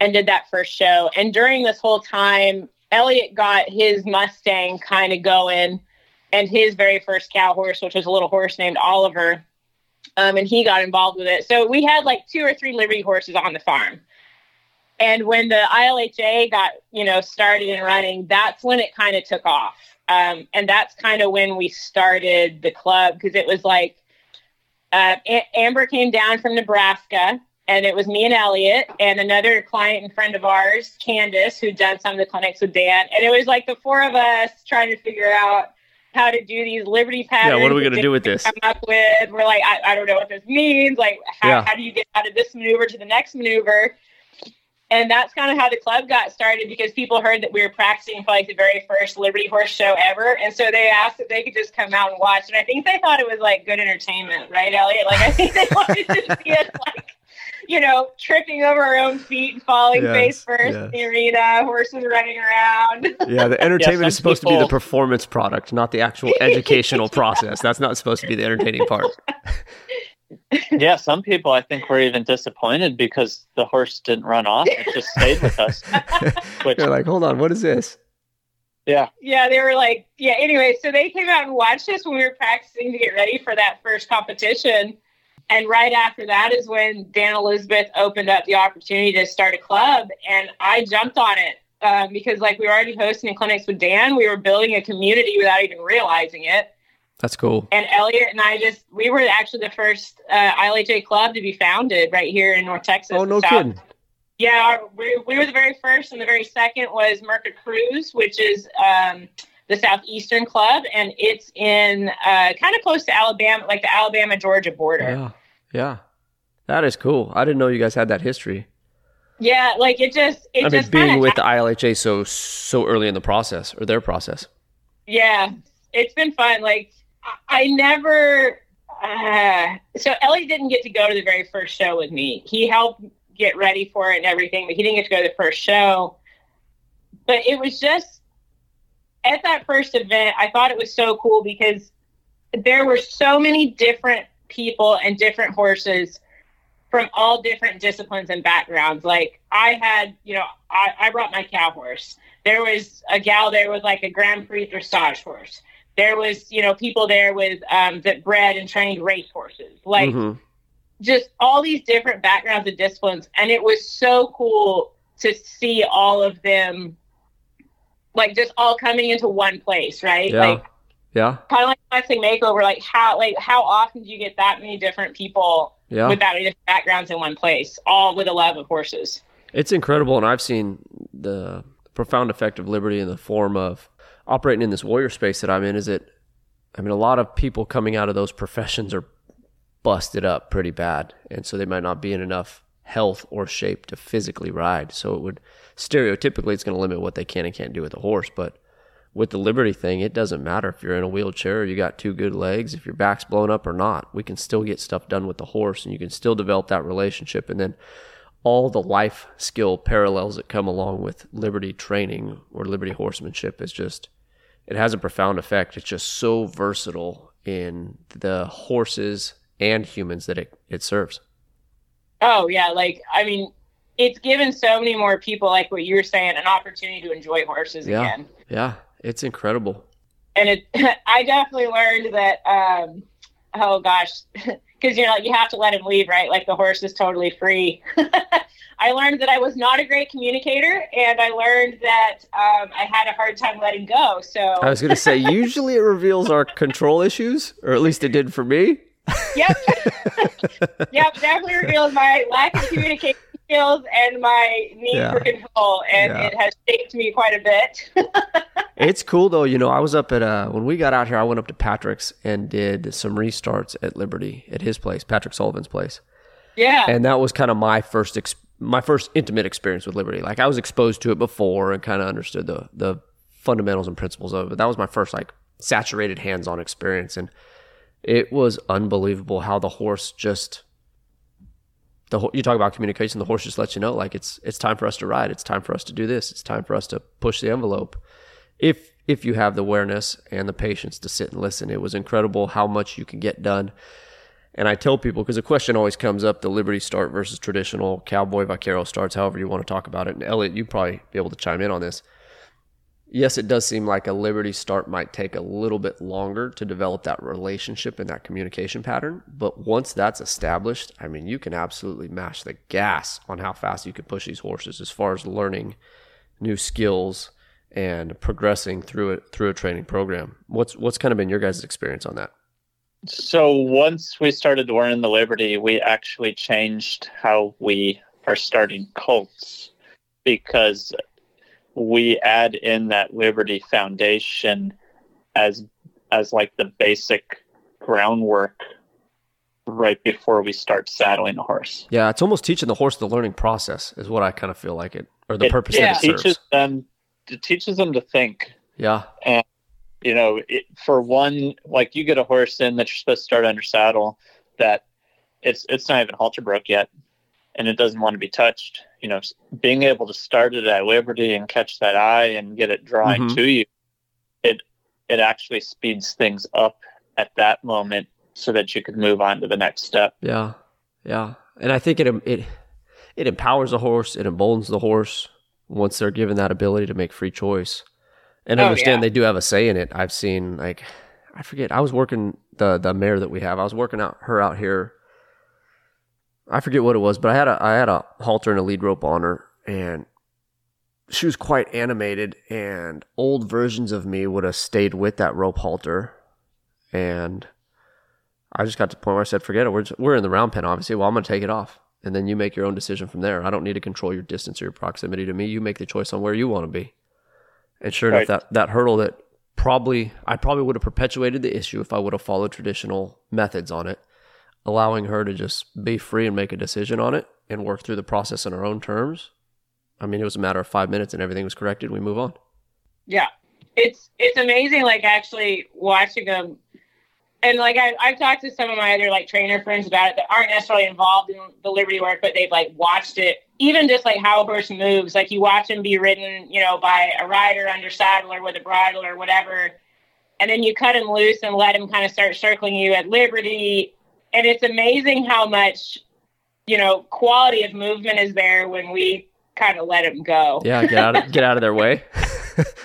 and did that first show. And during this whole time, Elliot got his Mustang kind of going and his very first cow horse, which was a little horse named Oliver. Um, and he got involved with it. So we had like two or three Liberty horses on the farm. And when the ILHA got, you know, started and running, that's when it kind of took off. Um, and that's kind of when we started the club because it was like uh, Amber came down from Nebraska and it was me and Elliot and another client and friend of ours, Candace, who'd done some of the clinics with Dan. And it was like the four of us trying to figure out how to do these liberty patterns. Yeah, what are we going to do with this? Come up with, we're like, I, I don't know what this means. Like, how, Yeah. how do you get out of this maneuver to the next maneuver? And that's kind of how the club got started because people heard that we were practicing for like the very first Liberty Horse show ever. And so they asked if they could just come out and watch. And I think they thought it was like good entertainment, right, Elliot? Like, I think they wanted to see us like, you know, tripping over our own feet and falling Yes, face first yes. in the arena, horses running around. Yeah, the entertainment some is supposed to be the performance product, not the actual educational process. That's not supposed to be the entertaining part. yeah, some people I think were even disappointed because the horse didn't run off; it just stayed with us. Which, You're like, hold on, what is this? yeah, yeah, they were like, yeah. Anyway, so they came out and watched us when we were practicing to get ready for that first competition. And right after that is when Dan Elizabeth opened up the opportunity to start a club, and I jumped on it um, because, like, we were already hosting clinics with Dan. We were building a community without even realizing it. That's cool. And Elliot and I just, we were actually the first uh, ILHA club to be founded right here in North Texas. Oh, no South- kidding. Yeah, our, we, we were the very first, and the very second was Merca Cruz, which is um, the Southeastern Club, and it's in uh, kind of close to Alabama, like the Alabama Georgia border. Yeah. That is cool. I didn't know you guys had that history. Yeah, like it just, it I mean, just being kinda with the ILHA so so early in the process or their process. Yeah, it's been fun. Like I I never. Uh, so Ellie didn't get to go to the very first show with me. He helped get ready for it and everything, but he didn't get to go to the first show. But it was just at that first event, I thought it was so cool because there were so many different people and different horses from all different disciplines and backgrounds. Like I had, you know, I, I brought my cow horse there was a gal there with like a Grand Prix dressage horse. There was, you know, people there with um, that bred and trained race horses. Like Mhm. just all these different backgrounds and disciplines, and it was so cool to see all of them, like just all coming into one place, right? Yeah. Like Yeah, kind of like Wrestling Makeover. Like how, like how often do you get that many different people yeah. with that many different backgrounds in one place, all with a love of horses? It's incredible, and I've seen the profound effect of liberty in the form of operating in this warrior space that I'm in. Is that, I mean, a lot of people coming out of those professions are busted up pretty bad, and so they might not be in enough health or shape to physically ride. So it would stereotypically it's going to limit what they can and can't do with a horse, but with the liberty thing, it doesn't matter if you're in a wheelchair or you got two good legs, if your back's blown up or not. We can still get stuff done with the horse, and you can still develop that relationship, and then all the life skill parallels that come along with liberty training or liberty horsemanship is just it has a profound effect it's just so versatile in the horses and humans that it, it serves Oh yeah, like I mean, it's given so many more people, like what you're saying, an opportunity to enjoy horses Yeah. again. yeah it's incredible And it, I definitely learned that. Um, oh gosh, because you know, like, you have to let him leave, right? Like the horse is totally free. I learned that I was not a great communicator, and I learned that um, I had a hard time letting go. So i was going to say usually it reveals our control issues or at least it did for me yep, yep, definitely reveals my lack of communication skills and my need Yeah. for control, and Yeah. it has shaped me quite a bit. It's cool though, you know. I was up at uh when we got out here. I went up to Patrick's and did some restarts at Liberty at his place, Patrick Sullivan's place, yeah, and that was kind of my first ex- my first intimate experience with Liberty. Like I was exposed to it before and kind of understood the the fundamentals and principles of it. But that was my first like saturated hands-on experience, and it was unbelievable how the horse just the you talk about communication. The horse just lets you know like it's it's time for us to ride. It's time for us to do this. It's time for us to push the envelope if if you have the awareness and the patience to sit and listen. It was incredible how much you can get done. And I tell people because the question always comes up: the Liberty start versus traditional cowboy vaquero starts. However you want to talk about it. And Elliot, you probably be able to chime in on this. Yes, it does seem like a Liberty start might take a little bit longer to develop that relationship and that communication pattern. But once that's established, I mean, you can absolutely mash the gas on how fast you can push these horses as far as learning new skills and progressing through it through a training program. What's what's kind of been your guys' experience on that? So once we started wearing the Liberty, we actually changed how we are starting colts because we add in that Liberty foundation as as like the basic groundwork right before we start saddling a horse. Yeah, it's almost teaching the horse the learning process is what I kind of feel like it or the It- purpose it that it teaches serves. them it teaches them to think Yeah. And you know, it, for one, like you get a horse in that you're supposed to start under saddle that it's it's not even halter broke yet, and it doesn't want to be touched. You know, being able to start it at liberty and catch that eye and get it drawing Mhm. to you, it it actually speeds things up at that moment so that you could move on to the next step. Yeah, yeah, and I think it it it empowers the horse. It emboldens the horse once they're given that ability to make free choice, and Oh, understand yeah. they do have a say in it. I've seen like I forget. I was working the the mare that we have. I was working out her out here. I forget what it was, but I had a I had a halter and a lead rope on her, and she was quite animated. And old versions of me would have stayed with that rope halter, and I just got to the point where I said, "Forget it. We're just, we're in the round pen, obviously. Well, I'm going to take it off, and then you make your own decision from there. I don't need to control your distance or your proximity to me. You make the choice on where you want to be." And sure Right. enough, that that hurdle that probably I probably would have perpetuated the issue if I would have followed traditional methods on it, allowing her to just be free and make a decision on it and work through the process on her own terms. I mean, it was a matter of five minutes and everything was corrected. We move on. Yeah, it's it's amazing. Like actually watching them, and like I, I've talked to some of my other like trainer friends about it that aren't necessarily involved in the Liberty work, but they've like watched it. Even just like how a horse moves, like you watch him be ridden, you know, by a rider under saddle or with a bridle or whatever, and then you cut him loose and let him kind of start circling you at Liberty, and it's amazing how much, you know, quality of movement is there when we kind of let him go Yeah, get out of, get out of their way.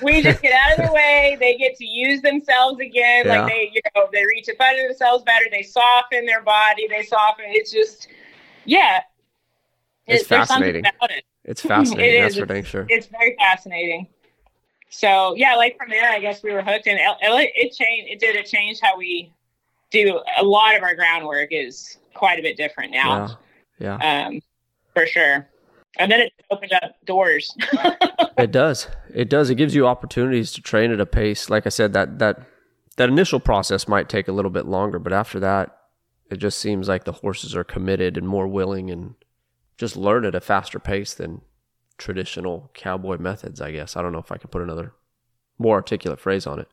we just get out of their way. They get to use themselves again. Yeah. Like they, you know, they reach in front of themselves better. They soften their body. They soften. It's just, yeah. It's It- fascinating. about it. It's fascinating. It that's is. for dang sure. It's very fascinating. So yeah, like from there, I guess we were hooked, and it changed. It did. It changed how we do a lot of our groundwork. Is quite a bit different now, Yeah, yeah. um, for sure. And then it opened up doors. It does. It does. It gives you opportunities to train at a pace. Like I said, that that that initial process might take a little bit longer, but after that, it just seems like the horses are committed and more willing and just learn at a faster pace than traditional cowboy methods, I guess. I don't know if I can put another more articulate phrase on it.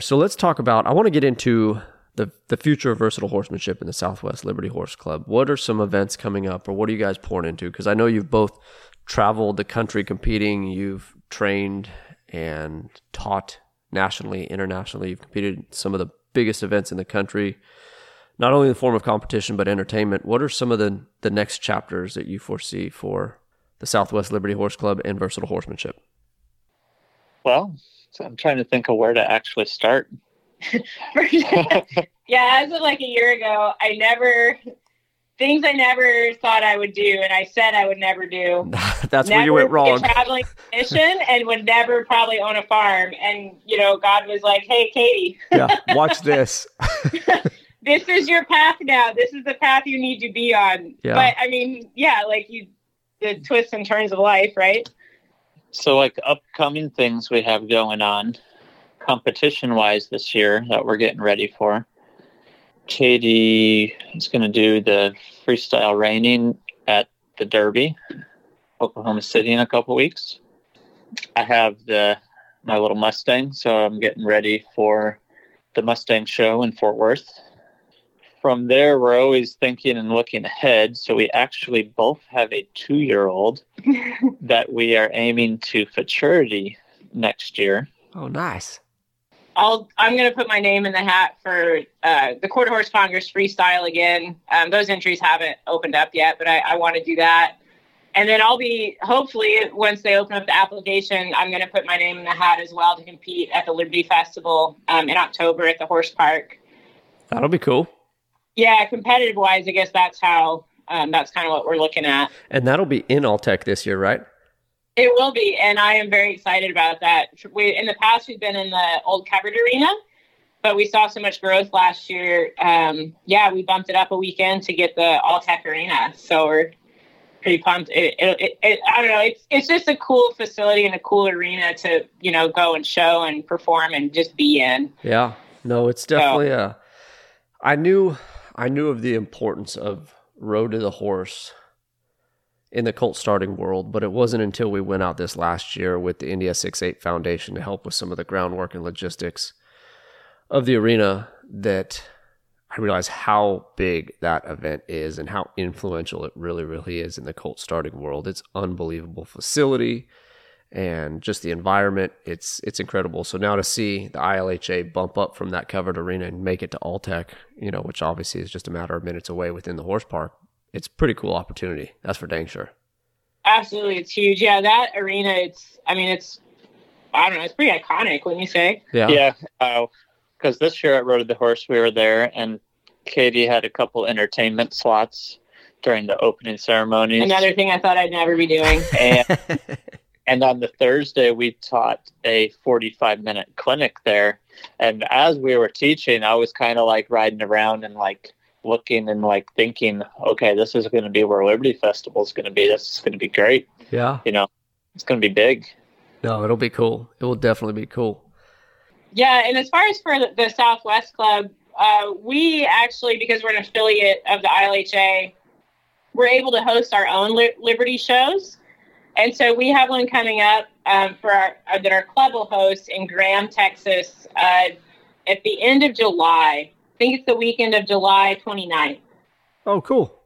So let's talk about I want to get into the the future of versatile horsemanship in the Southwest Liberty Horse Club. What are some events coming up or what are you guys pouring into? Because I know you've both traveled the country competing, you've trained and taught nationally, internationally. You've competed in some of the biggest events in the country, not only in the form of competition but entertainment. What are some of the the next chapters that you foresee for the Southwest Liberty Horse Club and versatile horsemanship? Well, so I'm trying to think of where to actually start. yeah, as of like a year ago, I never things I never thought I would do, and I said I would never do. That's never where you went be wrong. A traveling mission, and would never probably own a farm. And you know, God was like, "Hey, Caitie, yeah, watch this. this is your path now. This is the path you need to be on." Yeah. But I mean, yeah, like you, the twists and turns of life, right? So, like upcoming things we have going on, competition wise this year that we're getting ready for. Caitie is going to do the freestyle reining at the Derby, Oklahoma City, in a couple weeks. I have the my little Mustang, so I'm getting ready for the Mustang show in Fort Worth. From there, we're always thinking and looking ahead. So we actually both have a two-year-old that we are aiming to futurity next year. Oh, nice. I'll I'm gonna put my name in the hat for uh, the Quarter Horse Congress freestyle again. Um, those entries haven't opened up yet, but I, I want to do that. And then I'll be hopefully once they open up the application, I'm gonna put my name in the hat as well to compete at the Liberty Festival um, in October at the Horse Park. That'll be cool. Yeah, competitive wise, I guess that's how um, that's kind of what we're looking at. And that'll be in Alltech this year, right? It will be, and I am very excited about that. We in the past we've been in the old covered arena, but we saw so much growth last year. Um, yeah, we bumped it up a weekend to get the Alltech arena, so we're pretty pumped. It, it, it, I don't know. It's it's just a cool facility and a cool arena to you know go and show and perform and just be in. Yeah, no, it's definitely so, a. I knew I knew of the importance of Road to the Horse in the colt starting world, but it wasn't until we went out this last year with the India 6-8 Foundation to help with some of the groundwork and logistics of the arena that I realized how big that event is and how influential it really, really is in the colt starting world. It's unbelievable facility and just the environment. It's it's incredible. So now to see the ILHA bump up from that covered arena and make it to Alltech, you know, which obviously is just a matter of minutes away within the horse park, it's a pretty cool opportunity. That's for dang sure. Absolutely, it's huge. Yeah, that arena. It's. I mean, it's. I don't know. It's pretty iconic. Wouldn't you say? Yeah. Yeah. Because uh, this year at Road of the Horse, we were there, and Caitie had a couple entertainment slots during the opening ceremonies. Another thing I thought I'd never be doing. and, and on the Thursday, we taught a 45 minute clinic there. And as we were teaching, I was kind of like riding around and like looking and like thinking, okay, this is going to be where Liberty Festival is going to be. This is going to be great. Yeah. You know, it's going to be big. No, it'll be cool. It will definitely be cool. Yeah. And as far as for the Southwest Club, uh, we actually, because we're an affiliate of the ILHA, we're able to host our own li- Liberty shows. And so we have one coming up um, for our, uh, that our club will host in Graham, Texas, uh, at the end of July think it's the weekend of July 29th. Oh, cool.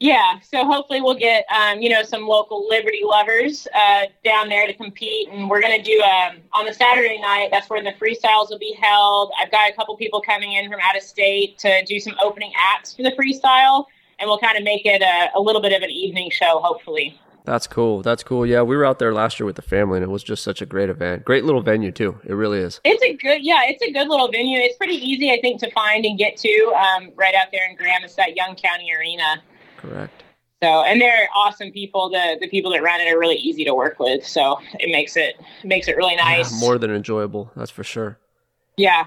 Yeah, so hopefully we'll get um, you know some local Liberty lovers uh, down there to compete, and we're gonna do um, on the Saturday night. That's where the freestyles will be held. I've got a couple people coming in from out of state to do some opening acts for the freestyle, and we'll kind of make it a, a little bit of an evening show, hopefully. That's cool. That's cool. Yeah, we were out there last year with the family, and it was just such a great event. Great little venue too. It really is. It's a good, yeah, it's a good little venue. It's pretty easy, I think, to find and get to. Um, right out there in Graham, it's that Young County Arena. Correct. So, and they're awesome people. The the people that run it are really easy to work with. So it makes it makes it really nice. Yeah, more than enjoyable. That's for sure. Yeah.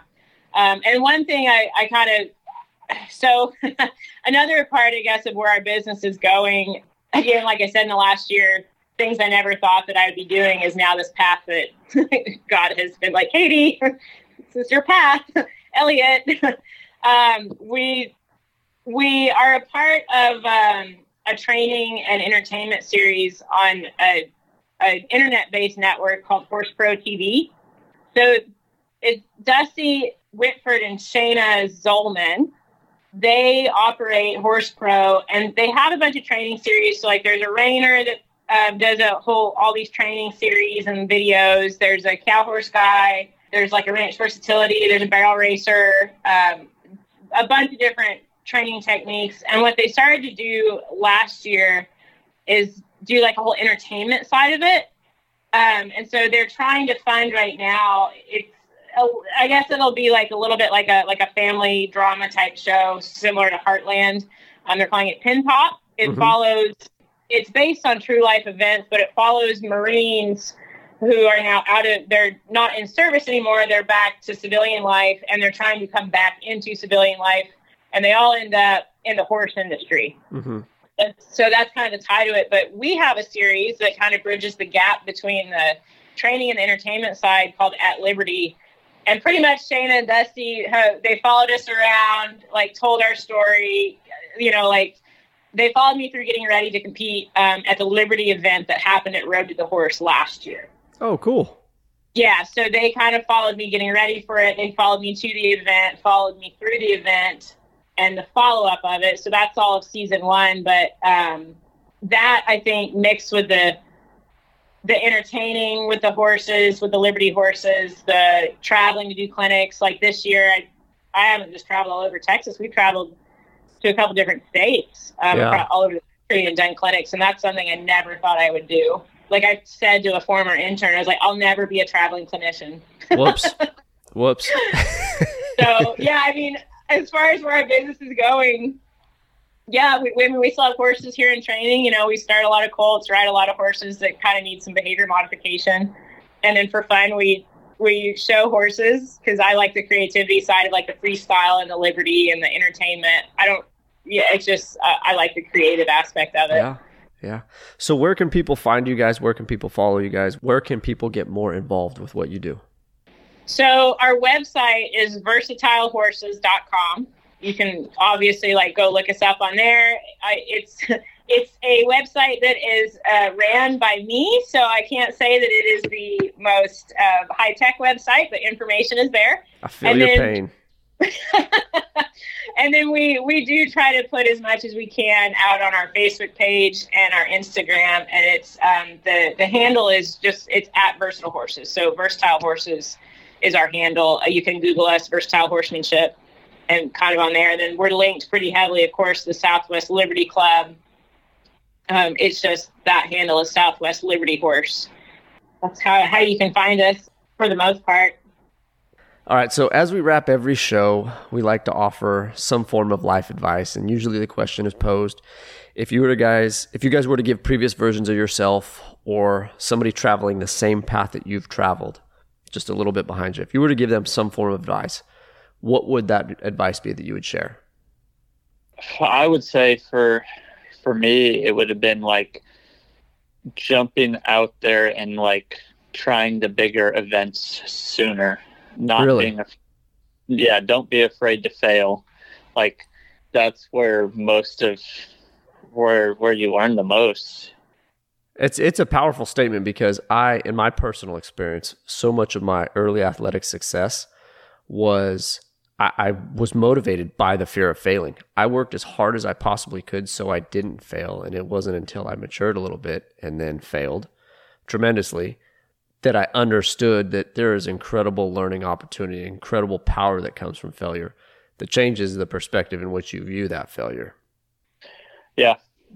Um, and one thing I, I kind of so another part, I guess, of where our business is going again, like I said in the last year, things I never thought that I would be doing is now this path that God has been like, Caitie, this is your path, Elliot. um, we we are a part of um, a training and entertainment series on a, an internet-based network called Horse Pro TV. So it's Dusty Whitford and Shayna Zolman they operate Horse Pro, and they have a bunch of training series. So like, there's a reiner that uh, does a whole all these training series and videos. There's a cow horse guy. There's like a ranch versatility. There's a barrel racer. Um, a bunch of different training techniques. And what they started to do last year is do like a whole entertainment side of it. Um, and so they're trying to fund right now. It's I guess it'll be like a little bit like a like a family drama type show, similar to Heartland. Um, they're calling it Pin Pop. It mm-hmm. follows. It's based on true life events, but it follows Marines who are now out of. They're not in service anymore. They're back to civilian life, and they're trying to come back into civilian life, and they all end up in the horse industry. Mm-hmm. So that's kind of the tie to it. But we have a series that kind of bridges the gap between the training and the entertainment side called At Liberty and pretty much Shayna and Dusty, have, they followed us around, like told our story, you know, like they followed me through getting ready to compete um, at the Liberty event that happened at Road to the Horse last year. Oh, cool. Yeah, so they kind of followed me getting ready for it. They followed me to the event, followed me through the event, and the follow up of it. So that's all of season one. But um, that I think mixed with the the entertaining with the horses, with the Liberty horses, the traveling to do clinics. Like this year, I, I haven't just traveled all over Texas. We've traveled to a couple different states, um, Yeah. all over the country and done clinics. And that's something I never thought I would do. Like I said to a former intern, I was like, I'll never be a traveling clinician. Whoops. Whoops. So yeah, I mean, as far as where our business is going, yeah, we, we, we still have horses here in training. You know, we start a lot of colts, ride a lot of horses that kind of need some behavior modification, and then for fun, we we show horses because I like the creativity side of like the freestyle and the liberty and the entertainment. I don't. Yeah, it's just uh, I like the creative aspect of it. Yeah. Yeah. So where can people find you guys? Where can people follow you guys? Where can people get more involved with what you do? So our website is versatilehorses.com. You can obviously like go look us up on there. I, it's it's a website that is uh, ran by me, so I can't say that it is the most uh, high tech website, but information is there. I feel And your then- pain. and then we we do try to put as much as we can out on our Facebook page and our Instagram, and it's um, the the handle is just it's at Versatile Horses. So Versatile Horses is our handle. You can Google us Versatile Horsemanship, and kind of on there. And then we're linked pretty heavily, of course, the Southwest Liberty Club. Um, it's just that handle is Southwest Liberty Horse. That's how how you can find us for the most part. All right, so as we wrap every show, we like to offer some form of life advice, and usually the question is posed: If you were to guys, if you guys were to give previous versions of yourself or somebody traveling the same path that you've traveled, just a little bit behind you, if you were to give them some form of advice, what would that advice be that you would share? I would say for for me, it would have been like jumping out there and like trying the bigger events sooner. Not Really? being, af- yeah. Don't be afraid to fail. Like that's where most of where where you learn the most. It's it's a powerful statement because I, in my personal experience, so much of my early athletic success was I, I was motivated by the fear of failing. I worked as hard as I possibly could so I didn't fail, and it wasn't until I matured a little bit and then failed tremendously that I understood that there is incredible learning opportunity, incredible power that comes from failure that changes the perspective in which you view that failure. Yeah,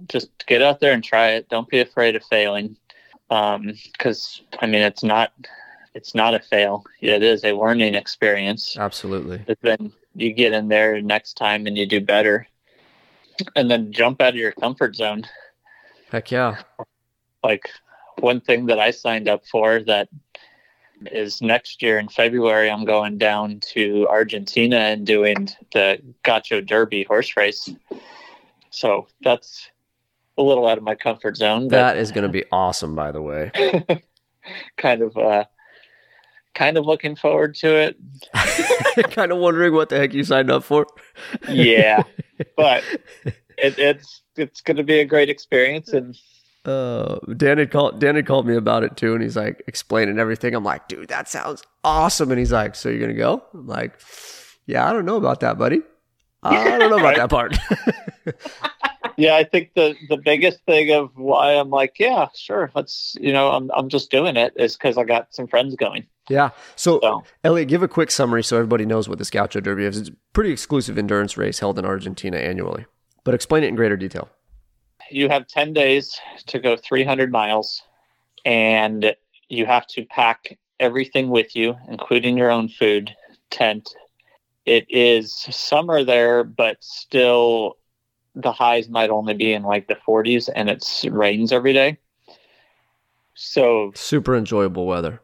just get out there and try it. Don't be afraid of failing, um, because I mean it's not it's not a fail. It is a learning experience. Absolutely. But then you get in there next time and you do better, and then jump out of your comfort zone. Heck yeah. Like one thing that I signed up for that is next year in February. I'm going down to Argentina and doing the Gaucho Derby horse race. So that's a little out of my comfort zone. That is going to be awesome, by the way. kind of uh kind of looking forward to it kind of wondering what the heck you signed up for. yeah but it, it's it's going to be a great experience and Uh, Dan had called Dan had called me about it too, and he's like explaining everything. I'm like, dude, that sounds awesome. And he's like, so you're gonna go? I'm like, yeah, I don't know about that, buddy. I don't know about that part. yeah i think the the biggest thing of why i'm like yeah sure let's you know i'm, I'm just doing it is because i got some friends going yeah. So, so Elliot, give a quick summary so everybody knows what this Gaucho Derby is. It's a pretty exclusive endurance race held in Argentina annually, but explain it in greater detail. you have 10 days to go 300 miles and you have to pack everything with you including your own food tent it is summer there but still the highs might only be in like the 40s and it rains every day so Super enjoyable weather.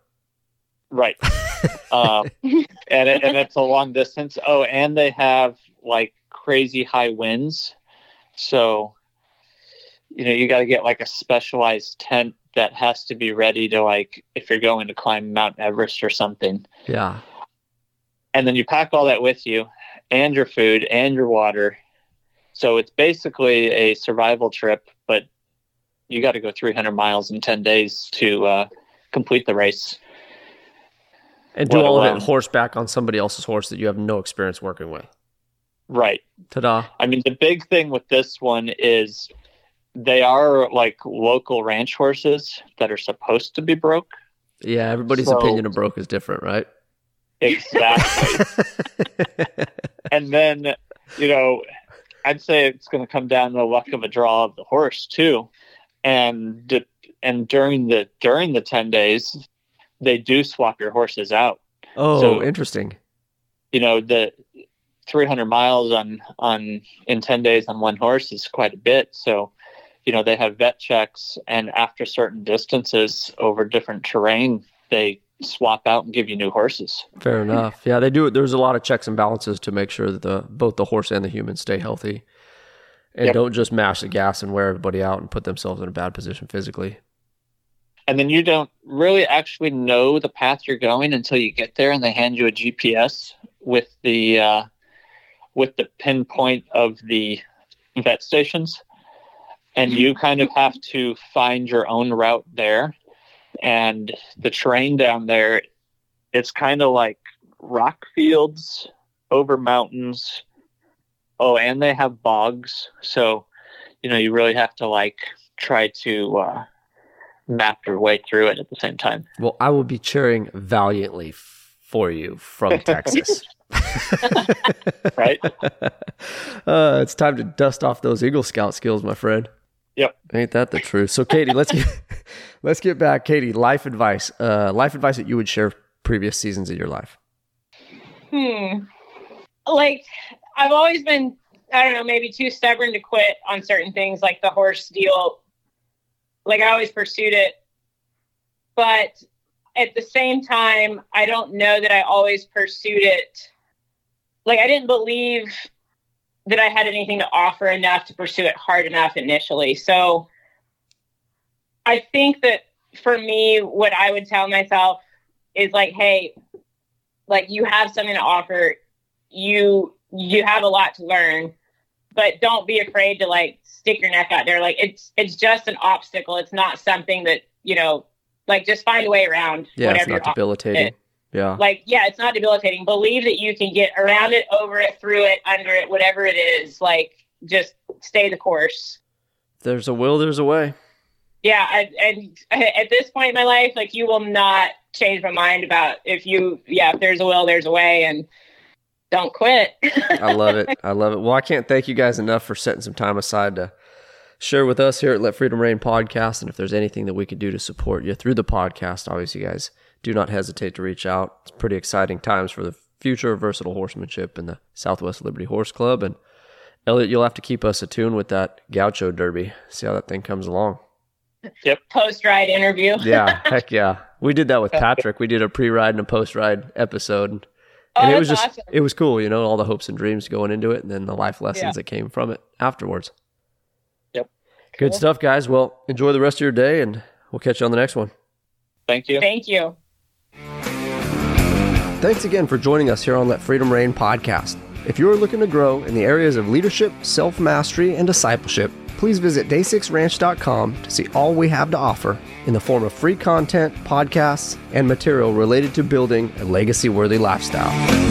Right. Um, and, it, and it's a long distance. Oh and they have like crazy high winds. So you know you got to get like a specialized tent that has to be ready to like if you're going to climb mount everest or something. Yeah. and then you pack all that with you and your food and your water. So it's basically a survival trip but you got to go 300 miles in 10 days to uh, complete the race And do all of it horseback on somebody else's horse that you have no experience working with. right Ta da. I mean, the big thing with this one is they are like local ranch horses that are supposed to be broke. Yeah, everybody's So- opinion of broke is different, right? Exactly. and then, you know, I'd say it's going to come down to the luck of a draw of the horse too. And and during the during the 10 days, they do swap your horses out. oh, So- interesting. You know, the 300 miles on on in 10 days on one horse is quite a bit. So, you know, they have vet checks and after certain distances over different terrain, they swap out and give you new horses. Fair hmm. enough. Yeah, they do. There's a lot of checks and balances to make sure that the both the horse and the human stay healthy, and Yep. don't just mash the gas and wear everybody out and put themselves in a bad position physically. And then you don't really actually know the path you're going until you get there and they hand you a gps with the uh, with the pinpoint of the vet stations. And you kind of have to find your own route there. And the terrain down there it's kind of like rock fields over mountains. Oh and they have bogs. So you know you really have to like try to uh, map your way through it at the same time. Well, I will be cheering valiantly for you from Texas. Right? uh, it's time to dust off those Eagle Scout skills, my friend. Yep. Ain't that the truth? So, Caitie, let's get let's get back. Caitie, life advice. Uh, life advice that you would share previous seasons of your life. Hmm. Like, I've always been, I don't know, maybe too stubborn to quit on certain things, like the horse deal. Like, I always pursued it. But at the same time, I don't know that I always pursued it. Like, I didn't believe that I had anything to offer enough to pursue it hard enough initially. So, I think that for me, what I would tell myself is like, hey, like you have something to offer you you have a lot to learn but don't be afraid to like stick your neck out there. Like it's it's just an obstacle. It's not something that you know like just find a way around Yeah, it's whatever not debilitating. Yeah. like yeah it's not debilitating. Believe that you can get around it over it through it under it whatever it is. Like just stay the course. There's a will, there's a way. yeah I, and at this point in my life like you will not change my mind about if you yeah if there's a will there's a way. And don't quit I love it. I love it. Well, I can't thank you guys enough for setting some time aside to share with us here at Let Freedom Reign podcast. And if there's anything that we could do to support you through the podcast, obviously, guys, do not hesitate to reach out. It's pretty exciting times for the future of versatile horsemanship in the Southwest Liberty Horse Club. And Elliot, you'll have to keep us attuned with that Gaucho Derby. See how that thing comes along. Yep. Post ride interview Yeah, heck yeah. We did that with Patrick. We did a pre-ride and a post-ride episode. Oh, and it was just awesome. it was cool, you know, all the hopes and dreams going into it and then the life lessons Yeah. that came from it afterwards. Yep. Good stuff, guys. Well, enjoy the rest of your day and we'll catch you on the next one. Thank you. Thank you. Thanks again for joining us here on Let Freedom Reign podcast. If you are looking to grow in the areas of leadership, self mastery, and discipleship, please visit day6ranch.com to see all we have to offer in the form of free content, podcasts, and material related to building a legacy worthy lifestyle.